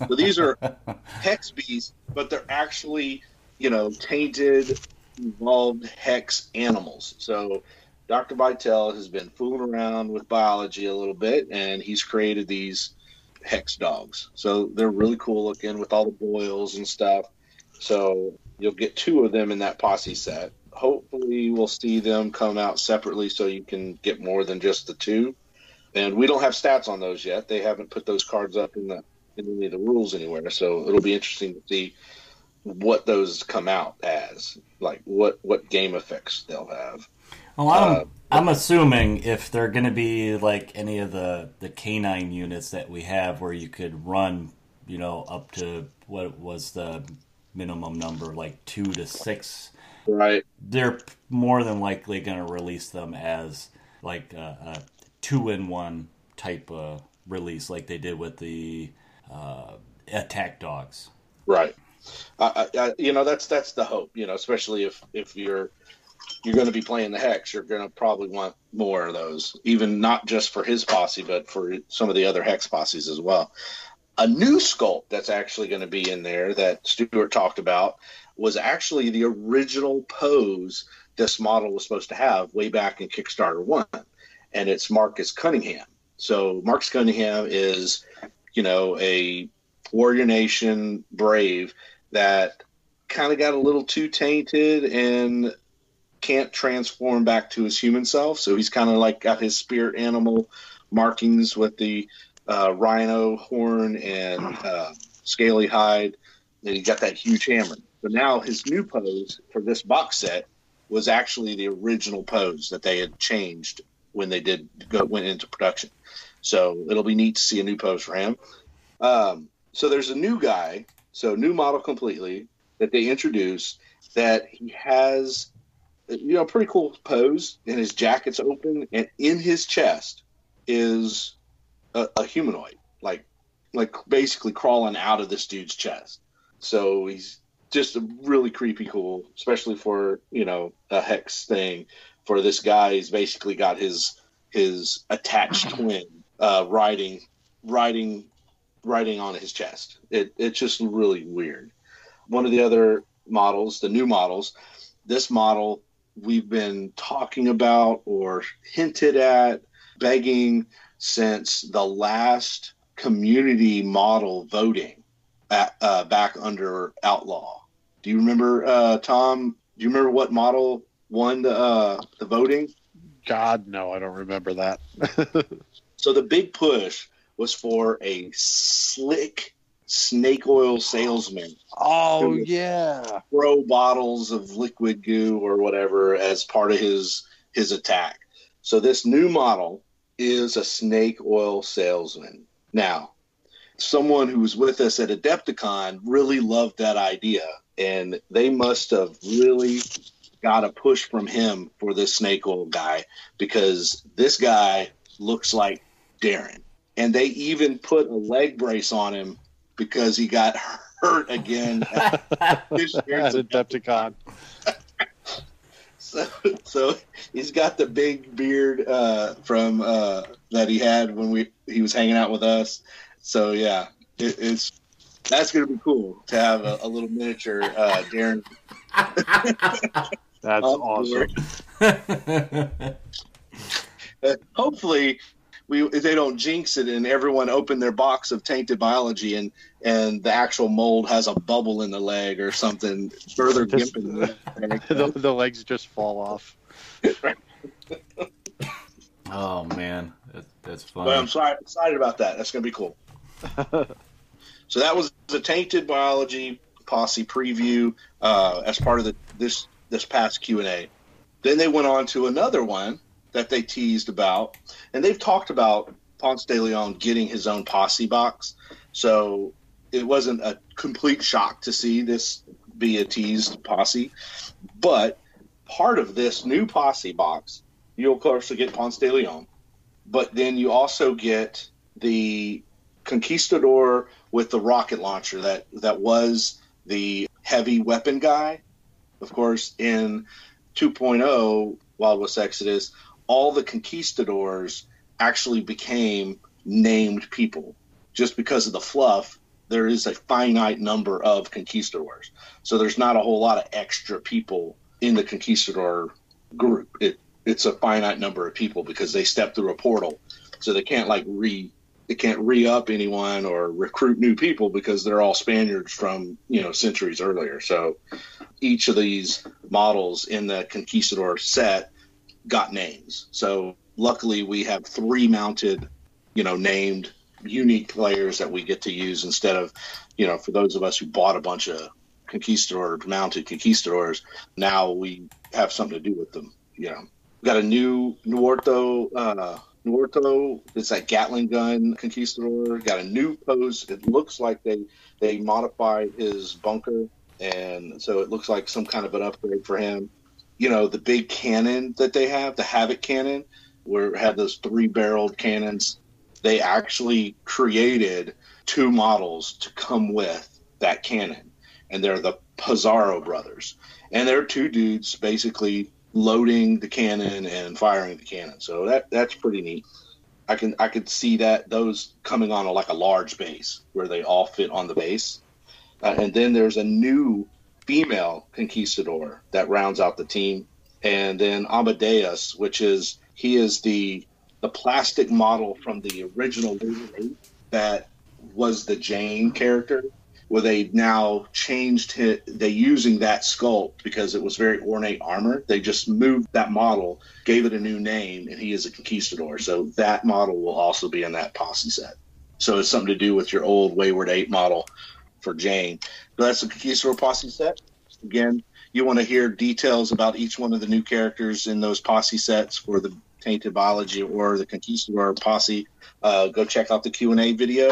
Speaker 3: so these are [LAUGHS] hex bees, but they're actually you know tainted, evolved hex animals. So Dr. Bytel has been fooling around with biology a little bit, and he's created these hex dogs. So they're really cool looking with all the boils and stuff. So you'll get two of them in that posse set. Hopefully, we'll see them come out separately so you can get more than just the two. And we don't have stats on those yet. They haven't put those cards up in the in any of the rules anywhere. So it'll be interesting to see what those come out as, like what what game effects they'll have.
Speaker 2: Well, I'm, uh, I'm assuming if they're going to be like any of the the canine units that we have, where you could run, you know, up to what was the minimum number, like two to six.
Speaker 3: Right.
Speaker 2: They're more than likely going to release them as like a, a two in one type of release, like they did with the uh, attack dogs.
Speaker 3: Right. I, I, you know, that's that's the hope. You know, especially if if you're you're going to be playing the hex, you're going to probably want more of those, even not just for his posse, but for some of the other hex posses as well. A new sculpt that's actually going to be in there that Stuart talked about was actually the original pose this model was supposed to have way back in Kickstarter 1, and it's Marcus Cunningham. So Marcus Cunningham is, you know, a warrior nation brave that kind of got a little too tainted and can't transform back to his human self. So he's kind of like got his spirit animal markings with the uh, rhino horn and uh, scaly hide. And he got that huge hammer. So now his new pose for this box set was actually the original pose that they had changed when they did go went into production. So it'll be neat to see a new pose for him. Um, so there's a new guy, so new model completely that they introduced that he has you know pretty cool pose and his jacket's open and in his chest is a, a humanoid like like basically crawling out of this dude's chest. So he's just a really creepy cool especially for you know a hex thing. For this guy he's basically got his his attached [LAUGHS] twin uh riding riding riding on his chest. It, it's just really weird. One of the other models the new models this model we've been talking about or hinted at begging since the last community model voting at, uh, back under outlaw do you remember uh, tom do you remember what model won the, uh, the voting
Speaker 4: God, no, I don't remember that. [LAUGHS]
Speaker 3: so the big push was for a slick snake oil salesman
Speaker 4: oh yeah,
Speaker 3: throw bottles of liquid goo or whatever as part of his his attack. So this new model is a snake oil salesman. Now, someone who was with us at Adepticon really loved that idea, and they must have really got a push from him for this snake oil guy because this guy looks like Darren. And they even put a leg brace on him because he got hurt again at this
Speaker 4: at Adepticon.
Speaker 3: so, so he's got the big beard uh, from uh, that he had when we he was hanging out with us. So yeah, it, it's that's gonna be cool to have a, a little miniature uh, Darren.
Speaker 4: That's [LAUGHS] awesome. [LAUGHS]
Speaker 3: Hopefully, we they don't jinx it and everyone open their box of tainted biology and and the actual mold has a bubble in the leg or something further
Speaker 4: Just- [LAUGHS]
Speaker 3: gimping the
Speaker 4: the, the legs just fall off. [LAUGHS]
Speaker 2: oh man, that, that's fun.
Speaker 3: I'm sorry, excited about that. That's going to be cool. [LAUGHS] so that was the tainted biology posse preview uh, as part of the this this past Q and A. Then they went on to another one that they teased about, and they've talked about Ponce de Leon getting his own posse box. So it wasn't a complete shock to see this be a teased posse, but part of this new posse box, you'll of course get Ponce de Leon. But then you also get the conquistador with the rocket launcher that that was the heavy weapon guy. Of course in 2.0 wild west exodus all the conquistadors actually became named people. Just because of the fluff there is a finite number of conquistadors. So there's not a whole lot of extra people in the conquistador group. It it's a finite number of people because they step through a portal. So they can't like re they can't re-up anyone or recruit new people because they're all spaniards from you know centuries earlier. So each of these models in the conquistador set got names. So luckily we have three mounted you know named unique players that we get to use instead of you know for those of us who bought a bunch of conquistador mounted conquistadors now we have something to do with them you know. We got a new Nuorto uh Nuorto it's that Gatling gun conquistador. Got a new pose it looks like they they modified his bunker and so it looks like some kind of an upgrade for him you know the big cannon that they have the havoc cannon where it had those three barreled cannons they actually created two models to come with that cannon and they're the Pizarro brothers and they're two dudes basically loading the cannon and firing the cannon. So that that's pretty neat. I can I could see that those coming on a, like a large base where they all fit on the base. Uh, and then there's a new female conquistador that rounds out the team, and then Amadeus, which is he is the the plastic model from the original that was the Jane character, where they now changed it. They using that sculpt because it was very ornate armor. They just moved that model, gave it a new name, and he is a conquistador. So that model will also be in that posse set. So it's something to do with your old Wayward Eight model for Jane. That's the conquistador posse set. Again, you want to hear details about each one of the new characters in those posse sets for the Tainted Biology or the Conquistador posse. Uh, go check out the Q and A video,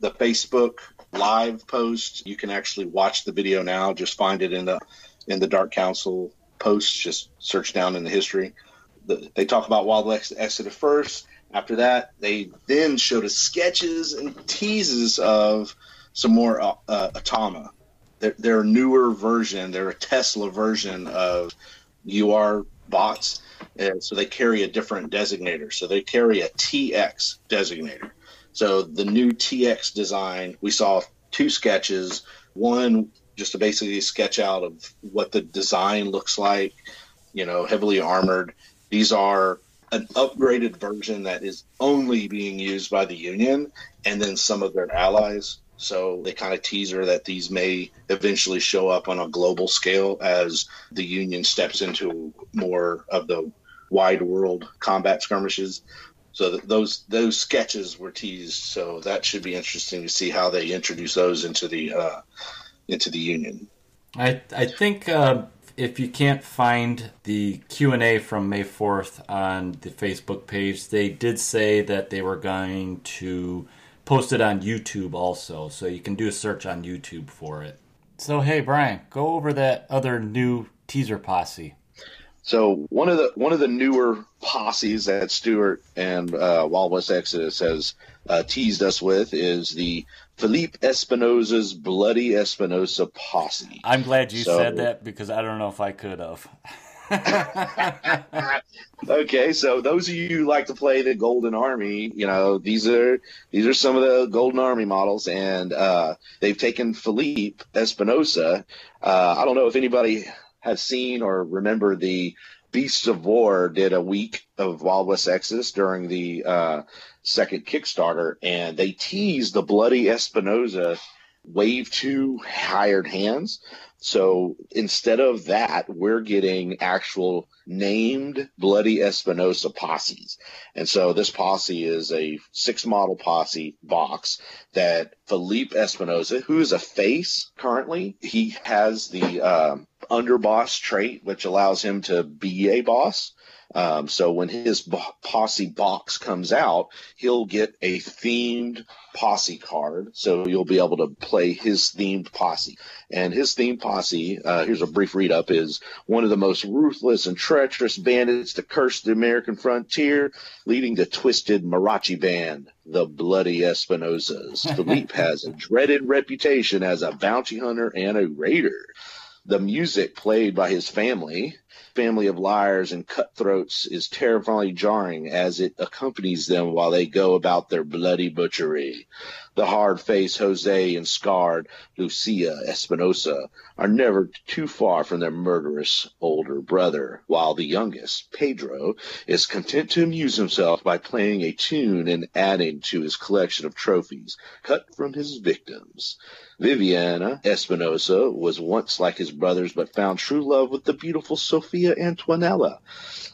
Speaker 3: the Facebook live post. You can actually watch the video now. Just find it in the in the Dark Council post. Just search down in the history. The, they talk about Wild West Exodus first. After that, they then showed us sketches and teases of some more uh, uh, Atama they're, they're a newer version. They're a Tesla version of UR bots, and so they carry a different designator. So they carry a TX designator. So the new TX design, we saw two sketches. One just to basically sketch out of what the design looks like. You know, heavily armored. These are an upgraded version that is only being used by the Union and then some of their allies. So they kind of teaser that these may eventually show up on a global scale as the Union steps into more of the wide world combat skirmishes. So those those sketches were teased. So that should be interesting to see how they introduce those into the uh, into the Union.
Speaker 2: I I think uh, if you can't find the Q and A from May fourth on the Facebook page, they did say that they were going to posted on YouTube also, so you can do a search on YouTube for it. So hey, Brian, go over that other new teaser posse.
Speaker 3: So one of the one of the newer posses that Stuart and uh, Wild West Exodus has uh, teased us with is the Philippe Espinosa's Bloody Espinosa posse.
Speaker 2: I'm glad you so, said that because I don't know if I could have. [LAUGHS] [LAUGHS]
Speaker 3: okay, so those of you who like to play the Golden Army, you know these are these are some of the Golden Army models, and uh, they've taken Felipe Espinosa. Uh, I don't know if anybody has seen or remember the Beasts of War did a week of Wild West Exodus during the uh, second Kickstarter, and they teased the Bloody Espinosa Wave Two hired hands. So instead of that, we're getting actual named Bloody Espinosa posses. And so this posse is a six model posse box that Felipe Espinosa, who is a face currently, he has the uh, underboss trait, which allows him to be a boss. Um, so when his posse box comes out, he'll get a themed posse card. So you'll be able to play his themed posse. And his themed posse, uh, here's a brief read up, is one of the most ruthless and treacherous bandits to curse the American frontier, leading the twisted Mariachi band, the Bloody Espinosas. [LAUGHS] Philippe has a dreaded reputation as a bounty hunter and a raider. The music played by his family family of liars and cutthroats is terrifyingly jarring as it accompanies them while they go about their bloody butchery. The hard-faced Jose and scarred Lucia Espinosa are never too far from their murderous older brother, while the youngest, Pedro, is content to amuse himself by playing a tune and adding to his collection of trophies cut from his victims. Viviana Espinosa was once like his brothers, but found true love with the beautiful Sophia Antonella.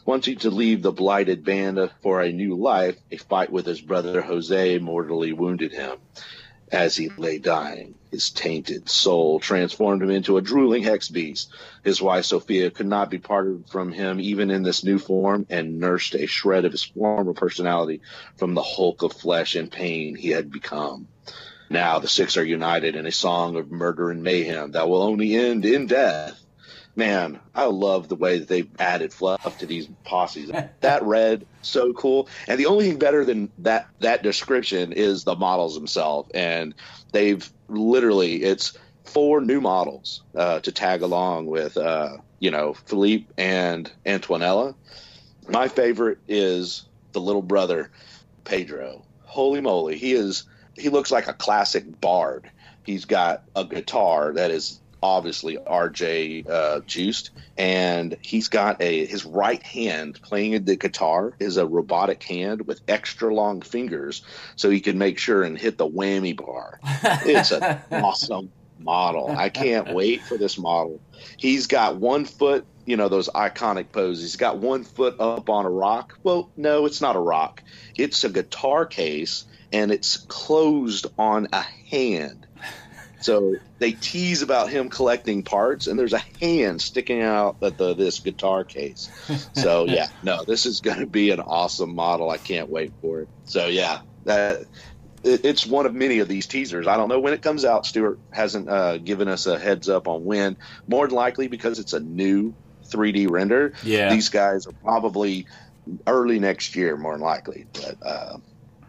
Speaker 3: Wanting to leave the blighted band for a new life, a fight with his brother Jose mortally wounded him. As he lay dying, his tainted soul transformed him into a drooling hex beast. His wife Sophia could not be parted from him even in this new form and nursed a shred of his former personality from the hulk of flesh and pain he had become. Now the six are united in a song of murder and mayhem that will only end in death. Man, I love the way that they've added fluff to these posses. [LAUGHS] that red, so cool. And the only thing better than that that description is the models themselves. And they've literally it's four new models uh, to tag along with uh, you know Philippe and Antoinella. My favorite is the little brother Pedro. Holy moly, he is he looks like a classic bard. He's got a guitar that is obviously RJ uh, juiced, and he's got a his right hand playing the guitar is a robotic hand with extra long fingers, so he can make sure and hit the whammy bar. [LAUGHS] It's an awesome model. I can't wait for this model. He's got one foot, you know, those iconic poses. He's got one foot up on a rock. Well, no, it's not a rock. It's a guitar case and it's closed on a hand. So they tease about him collecting parts, and there's a hand sticking out at the this guitar case. So [LAUGHS] yeah, no, this is going to be an awesome model. I can't wait for it. So yeah, that it, it's one of many of these teasers. I don't know when it comes out. Stuart hasn't uh, given us a heads up on when. More than likely because it's a new 3D render.
Speaker 2: Yeah.
Speaker 3: these guys are probably early next year, more than likely. But uh,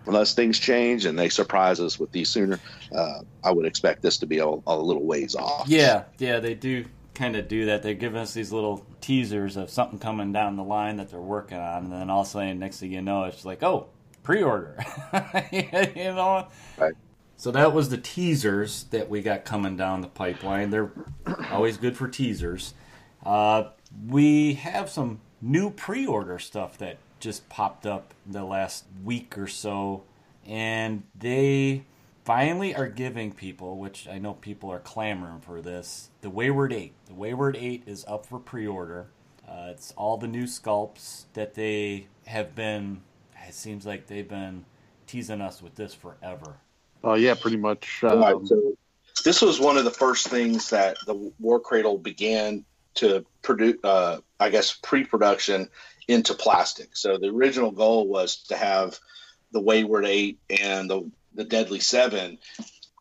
Speaker 3: unless things change and they surprise us with these sooner, uh, I would expect this to be a, a little ways off.
Speaker 2: Yeah, yeah, they do kind of do that. They're giving us these little teasers of something coming down the line that they're working on, and then all of a sudden, next thing you know, it's like, oh, pre-order. [LAUGHS] you know.
Speaker 3: Right.
Speaker 2: So that was the teasers that we got coming down the pipeline. They're always good for teasers. Uh, we have some new pre-order stuff that just popped up the last week or so, and they finally are giving people, which I know people are clamoring for this, the Wayward 8. The Wayward 8 is up for pre order. Uh, it's all the new sculpts that they have been, it seems like they've been teasing us with this forever.
Speaker 4: Oh yeah, pretty much. Um,
Speaker 3: Right, so this was one of the first things that the Warcradle began to produce, uh, I guess, pre-production into plastic. So the original goal was to have the Wayward Eight and the the Deadly Seven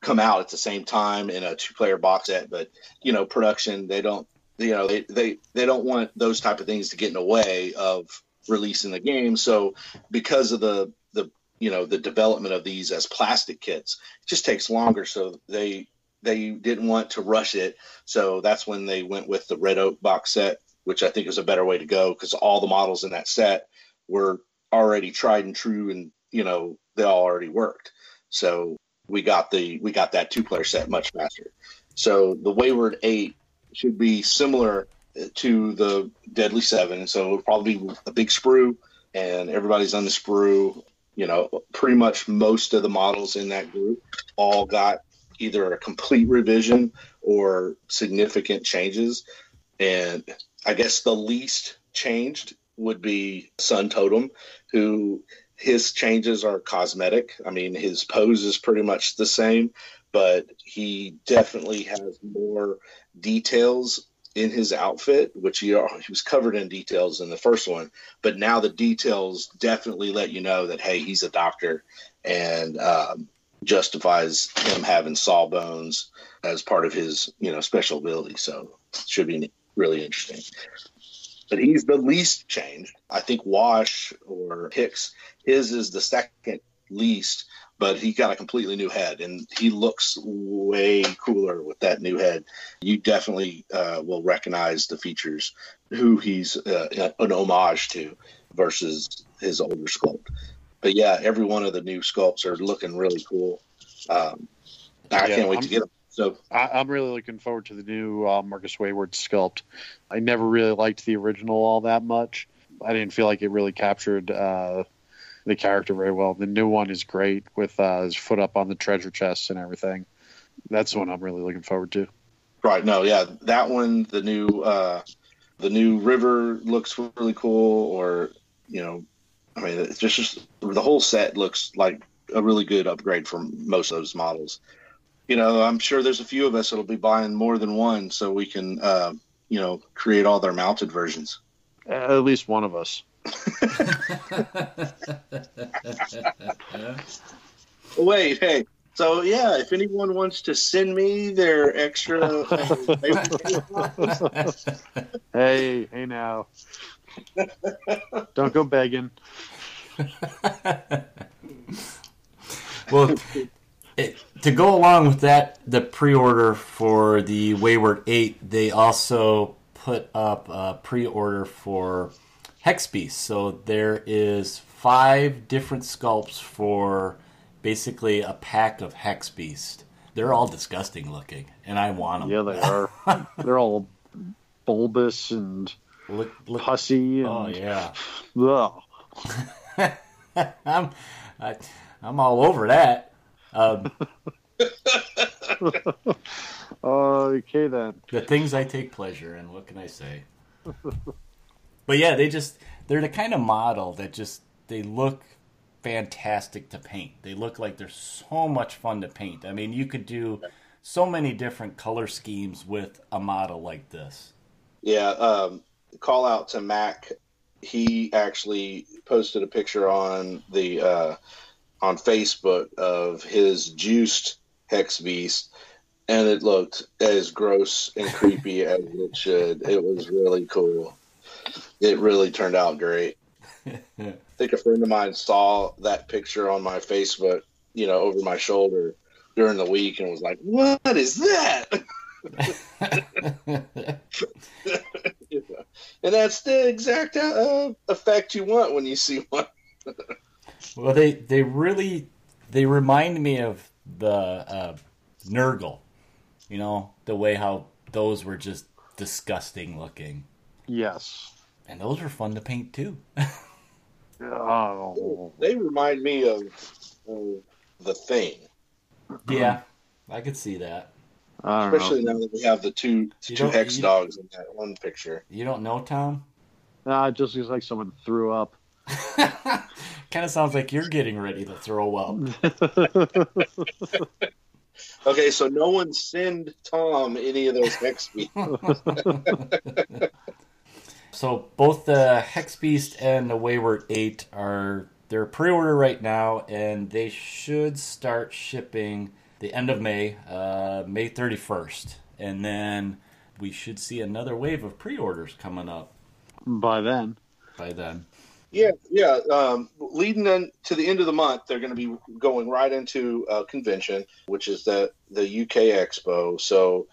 Speaker 3: come out at the same time in a two-player box set. But you know, production they don't, you know, they they they don't want those type of things to get in the way of releasing the game. So because of the the you know the development of these as plastic kits, it just takes longer. So they they didn't want to rush it. So that's when they went with the Red Oak box set, which I think is a better way to go because all the models in that set were already tried and true, and you know they all already worked. So we got the we got that two player set much faster. So the Wayward Eight should be similar uh, to the Deadly Seven. So it'll probably be a big sprue, and everybody's on the sprue. You know, pretty much most of the models in that group all got either a complete revision or significant changes. And I guess the least changed would be Sun Totem, who his changes are cosmetic. I mean, his pose is pretty much the same, but he definitely has more details in his outfit, which he, he was covered in details in the first one, but now the details definitely let you know that hey, he's a doctor and um, justifies him having sawbones as part of his you know special ability. So it should be really interesting. But he's the least changed. I think Wash or Hicks, his is the second least, but he got a completely new head and he looks way cooler with that new head. You definitely uh, will recognize the features, who he's uh, an homage to versus his older sculpt. But yeah, every one of the new sculpts are looking really cool. Um, I
Speaker 4: Yeah,
Speaker 3: can't wait
Speaker 4: I'm-
Speaker 3: to get them. So
Speaker 4: I, I'm really looking forward to the new uh, Marcus Wayward sculpt. I never really liked the original all that much. I didn't feel like it really captured uh, the character very well. The new one is great with uh, his foot up on the treasure chests and everything. That's the one I'm really looking forward to.
Speaker 3: Right. No. Yeah. That one. The new. Uh, the new river looks really cool. Or you know, I mean, it's just, just the whole set looks like a really good upgrade from most of those models. You know, I'm sure there's a few of us that'll be buying more than one, so we can, uh, you know, create all their mounted versions.
Speaker 4: At least one of us. [LAUGHS]
Speaker 3: Wait. Hey. So yeah, if anyone wants to send me their extra, uh, [LAUGHS]
Speaker 4: Hey, hey now. Don't go begging.
Speaker 2: Well, it, to go along with that, the pre-order for the Wayward Eight, they also put up a pre-order for Hex Beast. So there is five different sculpts for basically a pack of Hex Beast. They're all disgusting looking, and I want them.
Speaker 4: Yeah, they [LAUGHS] are. They're all bulbous and
Speaker 2: Look, look.
Speaker 4: pussy. And,
Speaker 2: Oh yeah.
Speaker 4: Ugh. [LAUGHS]
Speaker 2: I'm, I, I'm all over that. Um, [LAUGHS]
Speaker 4: Okay then.
Speaker 2: the things I take pleasure in. What can I say? But yeah, they just they're the kind of model that just they look fantastic to paint. They look like they're so much fun to paint. I mean, you could do so many different color schemes with a model like this.
Speaker 3: Yeah, um, call out to Mac. He actually posted a picture on the uh, on Facebook of his juiced hex beast, and it looked as gross and creepy [LAUGHS] as it should. It was really cool. It really turned out great. [LAUGHS] I think a friend of mine saw that picture on my Facebook, you know, over my shoulder during the week, and was like, "What is that?" [LAUGHS] and that's the exact uh, effect you want when you see one.
Speaker 2: Well, they they really they remind me of the uh, Nurgle. You know the way how those were just disgusting looking,
Speaker 4: Yes.
Speaker 2: and those were fun to paint too. [LAUGHS]
Speaker 4: Oh.
Speaker 3: They remind me of, of the thing,
Speaker 2: yeah, I could see that.
Speaker 3: Especially
Speaker 4: know.
Speaker 3: now that we have the two
Speaker 2: You
Speaker 3: two hex
Speaker 2: you-
Speaker 3: dogs in that one picture.
Speaker 2: You don't know Tom?
Speaker 4: Nah, it just looks like someone threw up. [LAUGHS]
Speaker 2: kind of sounds like you're getting ready to throw up. [LAUGHS]
Speaker 3: Okay, so no one send Tom any of those hex beasts. [LAUGHS]
Speaker 2: So both the Hex Beast and the Wayward Eight are they're pre-order right now, and they should start shipping the end of May, uh, May thirty first, and then we should see another wave of pre-orders coming up
Speaker 4: By then.
Speaker 2: by then.
Speaker 3: Yeah, yeah. Um, leading in to the end of the month, they're going to be going right into a convention, which is the the UK Expo. So,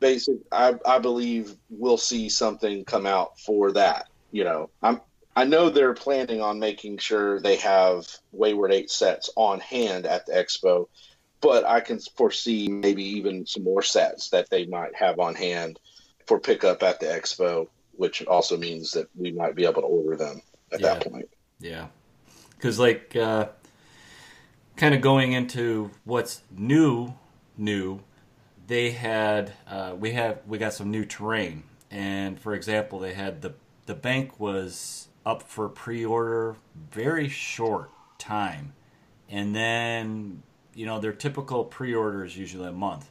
Speaker 3: basic, I, I believe we'll see something come out for that. You know, I'm I know they're planning on making sure they have Wayward Eight sets on hand at the expo, but I can foresee maybe even some more sets that they might have on hand for pickup at the expo, which also means that we might be able to order them at that
Speaker 2: Yeah.
Speaker 3: point.
Speaker 2: Yeah, because like uh, kind of going into what's new, new, they had uh, we have we got some new terrain, and for example, they had the the bank was up for pre-order very short time, and then you know their typical pre-order is usually a month.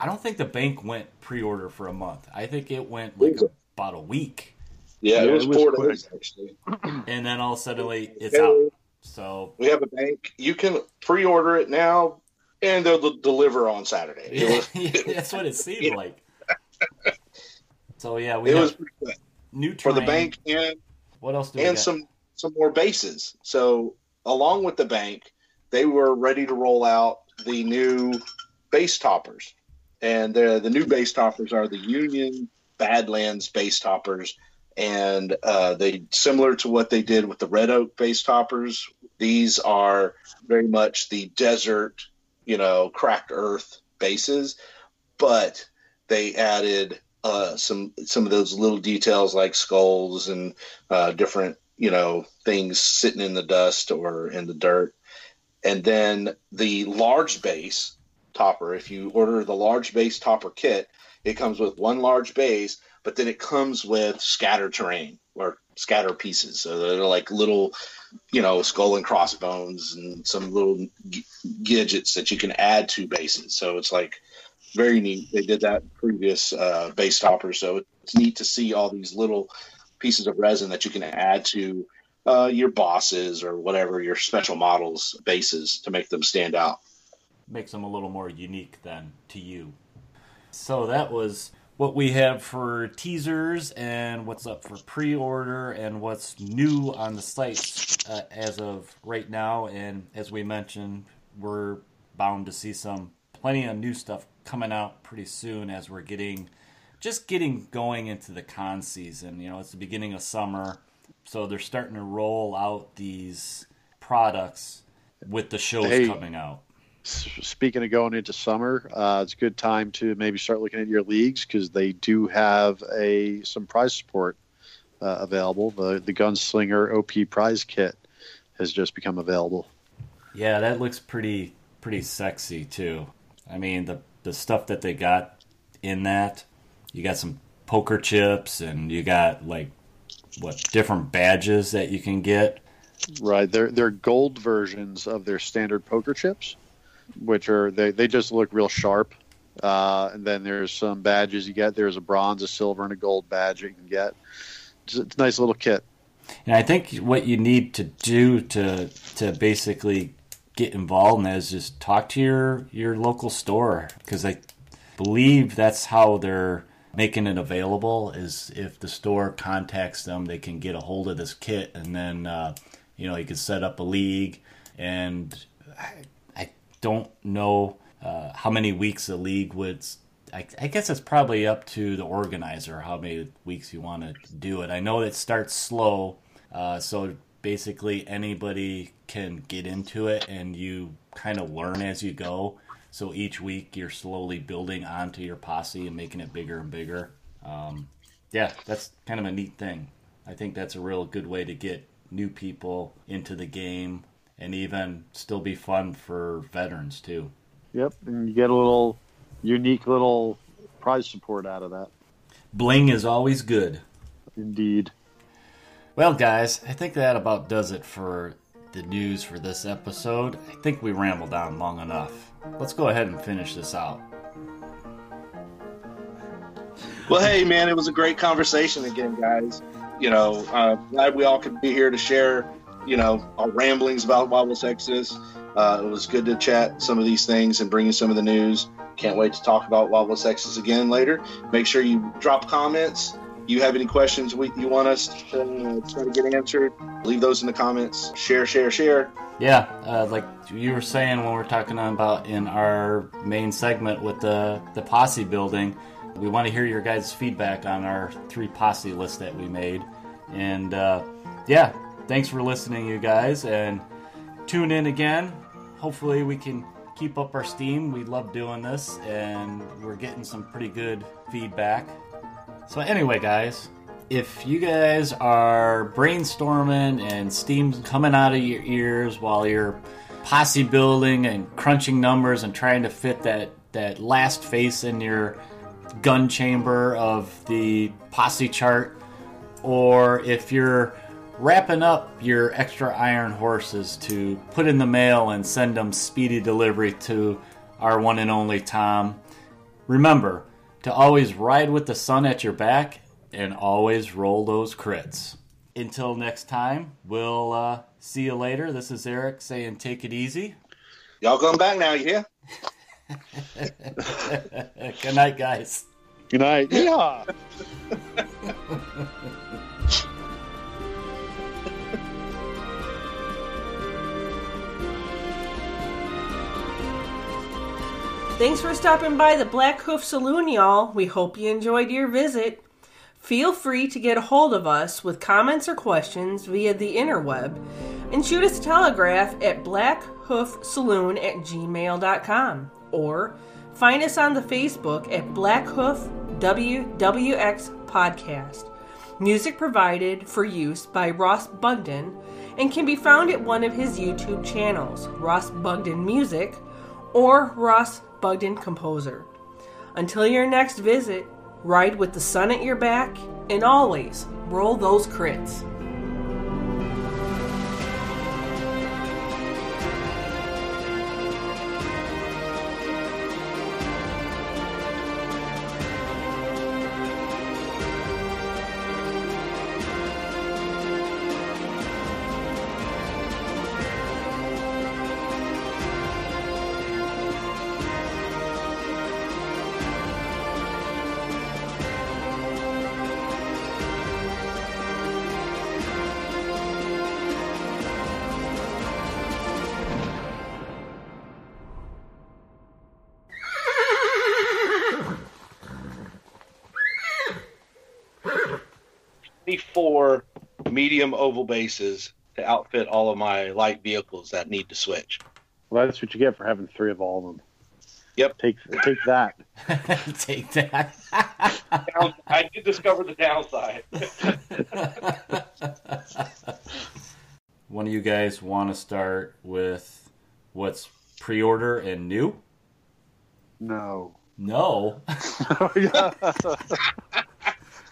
Speaker 2: I don't think the bank went pre-order for a month. I think it went like
Speaker 3: a-
Speaker 2: about a week,
Speaker 3: Yeah,
Speaker 4: Yeah,
Speaker 3: it was
Speaker 4: it was
Speaker 3: four
Speaker 4: quick.
Speaker 3: days actually. [CLEARS THROAT]
Speaker 2: and then all suddenly it's out. So
Speaker 3: We have a bank. You can pre-order it now, and they'll de- deliver on Saturday. Was, [LAUGHS]
Speaker 2: that's what it [LAUGHS] seemed
Speaker 3: Yeah.
Speaker 2: like. So yeah, we
Speaker 3: it was pretty good
Speaker 2: new
Speaker 3: for the bank and
Speaker 2: What else do
Speaker 3: and
Speaker 2: got?
Speaker 3: some some more bases. So along with the bank, they were ready to roll out the new base toppers, and the the new base toppers are the Union Badlands base toppers, and uh, they similar to what they did with the Red Oak base toppers. These are very much the desert, you know, cracked earth bases, but they added uh, some some of those little details like skulls and uh, different you know things sitting in the dust or in the dirt and then the large base topper if you order the large base topper kit it comes with one large base but then it comes with scatter terrain or scatter pieces so they're like little you know skull and crossbones and some little g- gadgets that you can add to bases so it's like very neat they did that previous uh, base topper so it's neat to see all these little pieces of resin that you can add to uh, your bosses or whatever your special models bases to make them stand out.
Speaker 2: Makes them a little more unique than to you. So that was what we have for teasers and what's up for pre-order and what's new on the site uh, as of right now. And as we mentioned, we're bound to see some plenty of new stuff coming out pretty soon as we're getting just getting going into the con season. You know, it's the beginning of summer, so they're starting to roll out these products with the shows
Speaker 4: Hey.
Speaker 2: coming out.
Speaker 4: Speaking of going into summer, uh, it's a good time to maybe start looking at your leagues because they do have a some prize support uh, available. The the Gunslinger OP prize kit has just become available.
Speaker 2: Yeah, that looks pretty pretty sexy too. I mean, the the stuff that they got in that, you got some poker chips and you got like what different badges that you can get.
Speaker 4: Right, they're they're gold versions of their standard poker chips, which are they they just look real sharp. Uh, and then there's some badges you get. There's a bronze, a silver, and a gold badge you can get. It's, it's a nice little kit.
Speaker 2: And I think what you need to do to to basically get involved in that is just talk to your your local store because I believe that's how they're making it available. Is if the store contacts them, they can get a hold of this kit, and then uh, you know you can set up a league. And don't know uh, how many weeks the league would. I, I guess it's probably up to the organizer how many weeks you want to do it. I know it starts slow, uh, so basically anybody can get into it, and you kind of learn as you go. So each week you're slowly building onto your posse and making it bigger and bigger. Um, yeah, that's kind of a neat thing. I think that's a real good way to get new people into the game and even still be fun for veterans too.
Speaker 4: Yep, and you get a little unique little prize support out of that.
Speaker 2: Bling is always good.
Speaker 4: Indeed.
Speaker 2: Well, guys, I think that about does it for the news for this episode. I think we rambled on long enough. Let's go ahead and finish this out.
Speaker 5: Well, hey, man, it was a great conversation again, guys. You know, uh, glad we all could be here to share, you know, our ramblings about West Exodus. Uh, it was good to chat some of these things and bring you some of the news. Can't wait to talk about West Exodus again later. Make sure you drop comments. You have any questions we, you want us to uh, try to get answered? Leave those in the comments. Share, share, share.
Speaker 2: Yeah, uh, like you were saying when we we're talking about in our main segment with the, the posse building, we want to hear your guys' feedback on our three posse list that we made. And uh, yeah, thanks for listening, you guys, and tune in again. Hopefully, we can keep up our steam. We love doing this, and we're getting some pretty good feedback. So, anyway, guys, if you guys are brainstorming and steam's coming out of your ears while you're posse building and crunching numbers and trying to fit that, that last face in your gun chamber of the posse chart, or if you're wrapping up your extra iron horses to put in the mail and send them speedy delivery to our one and only Tom, remember to always ride with the sun at your back and always roll those crits. Until next time, we'll uh, see you later. This is Eric saying take it easy.
Speaker 5: Y'all going back now, you hear? [LAUGHS]
Speaker 2: Good night, guys.
Speaker 4: Good night. Yeah. [LAUGHS]
Speaker 1: Thanks for stopping by the Blackhoof Saloon, y'all. We hope you enjoyed your visit. Feel free to get a hold of us with comments or questions via the interweb and shoot us a telegraph at blackhoofsaloon at gmail.com or find us on the Facebook at Blackhoof WWX Podcast. Music provided for use by Ross Bugden and can be found at one of his YouTube channels, Ross Bugden Music or Ross Bugden Composer. Until your next visit, ride with the sun at your back and always roll those crits.
Speaker 3: Medium oval bases to outfit all of my light vehicles that need to switch.
Speaker 4: Well, that's what you get for having three of all of them.
Speaker 5: Yep.
Speaker 4: Take take that. [LAUGHS]
Speaker 2: Take that. [LAUGHS]
Speaker 3: I did discover the downside. [LAUGHS]
Speaker 2: One of you guys want to start with what's pre-order and new?
Speaker 4: No.
Speaker 2: No.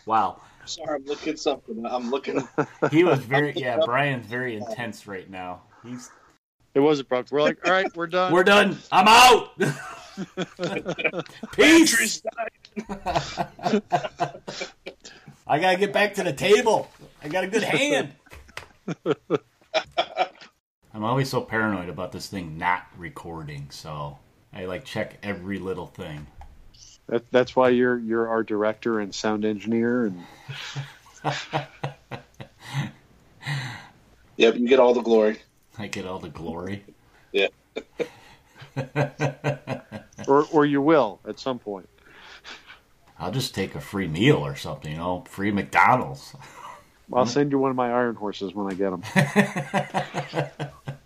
Speaker 2: wow.
Speaker 5: Sorry, I'm looking something. I'm looking. [LAUGHS]
Speaker 2: He was very yeah. Brian's very intense right now. He's
Speaker 4: It was a problem. We're like, all right, we're done.
Speaker 2: we're done. I'm out. [LAUGHS] Peace. [LAUGHS] I gotta get back to the table. I got a good hand. I'm always so paranoid about this thing not recording, so I like check every little thing.
Speaker 4: That, that's why you're you're our director and sound engineer, and [LAUGHS]
Speaker 5: Yep, you get all the glory.
Speaker 2: I get all the glory.
Speaker 5: Yeah. [LAUGHS]
Speaker 4: or or you will at some point.
Speaker 2: I'll just take a free meal or something, you know, free McDonald's.
Speaker 4: I'll send you one of my iron horses when I get them. [LAUGHS]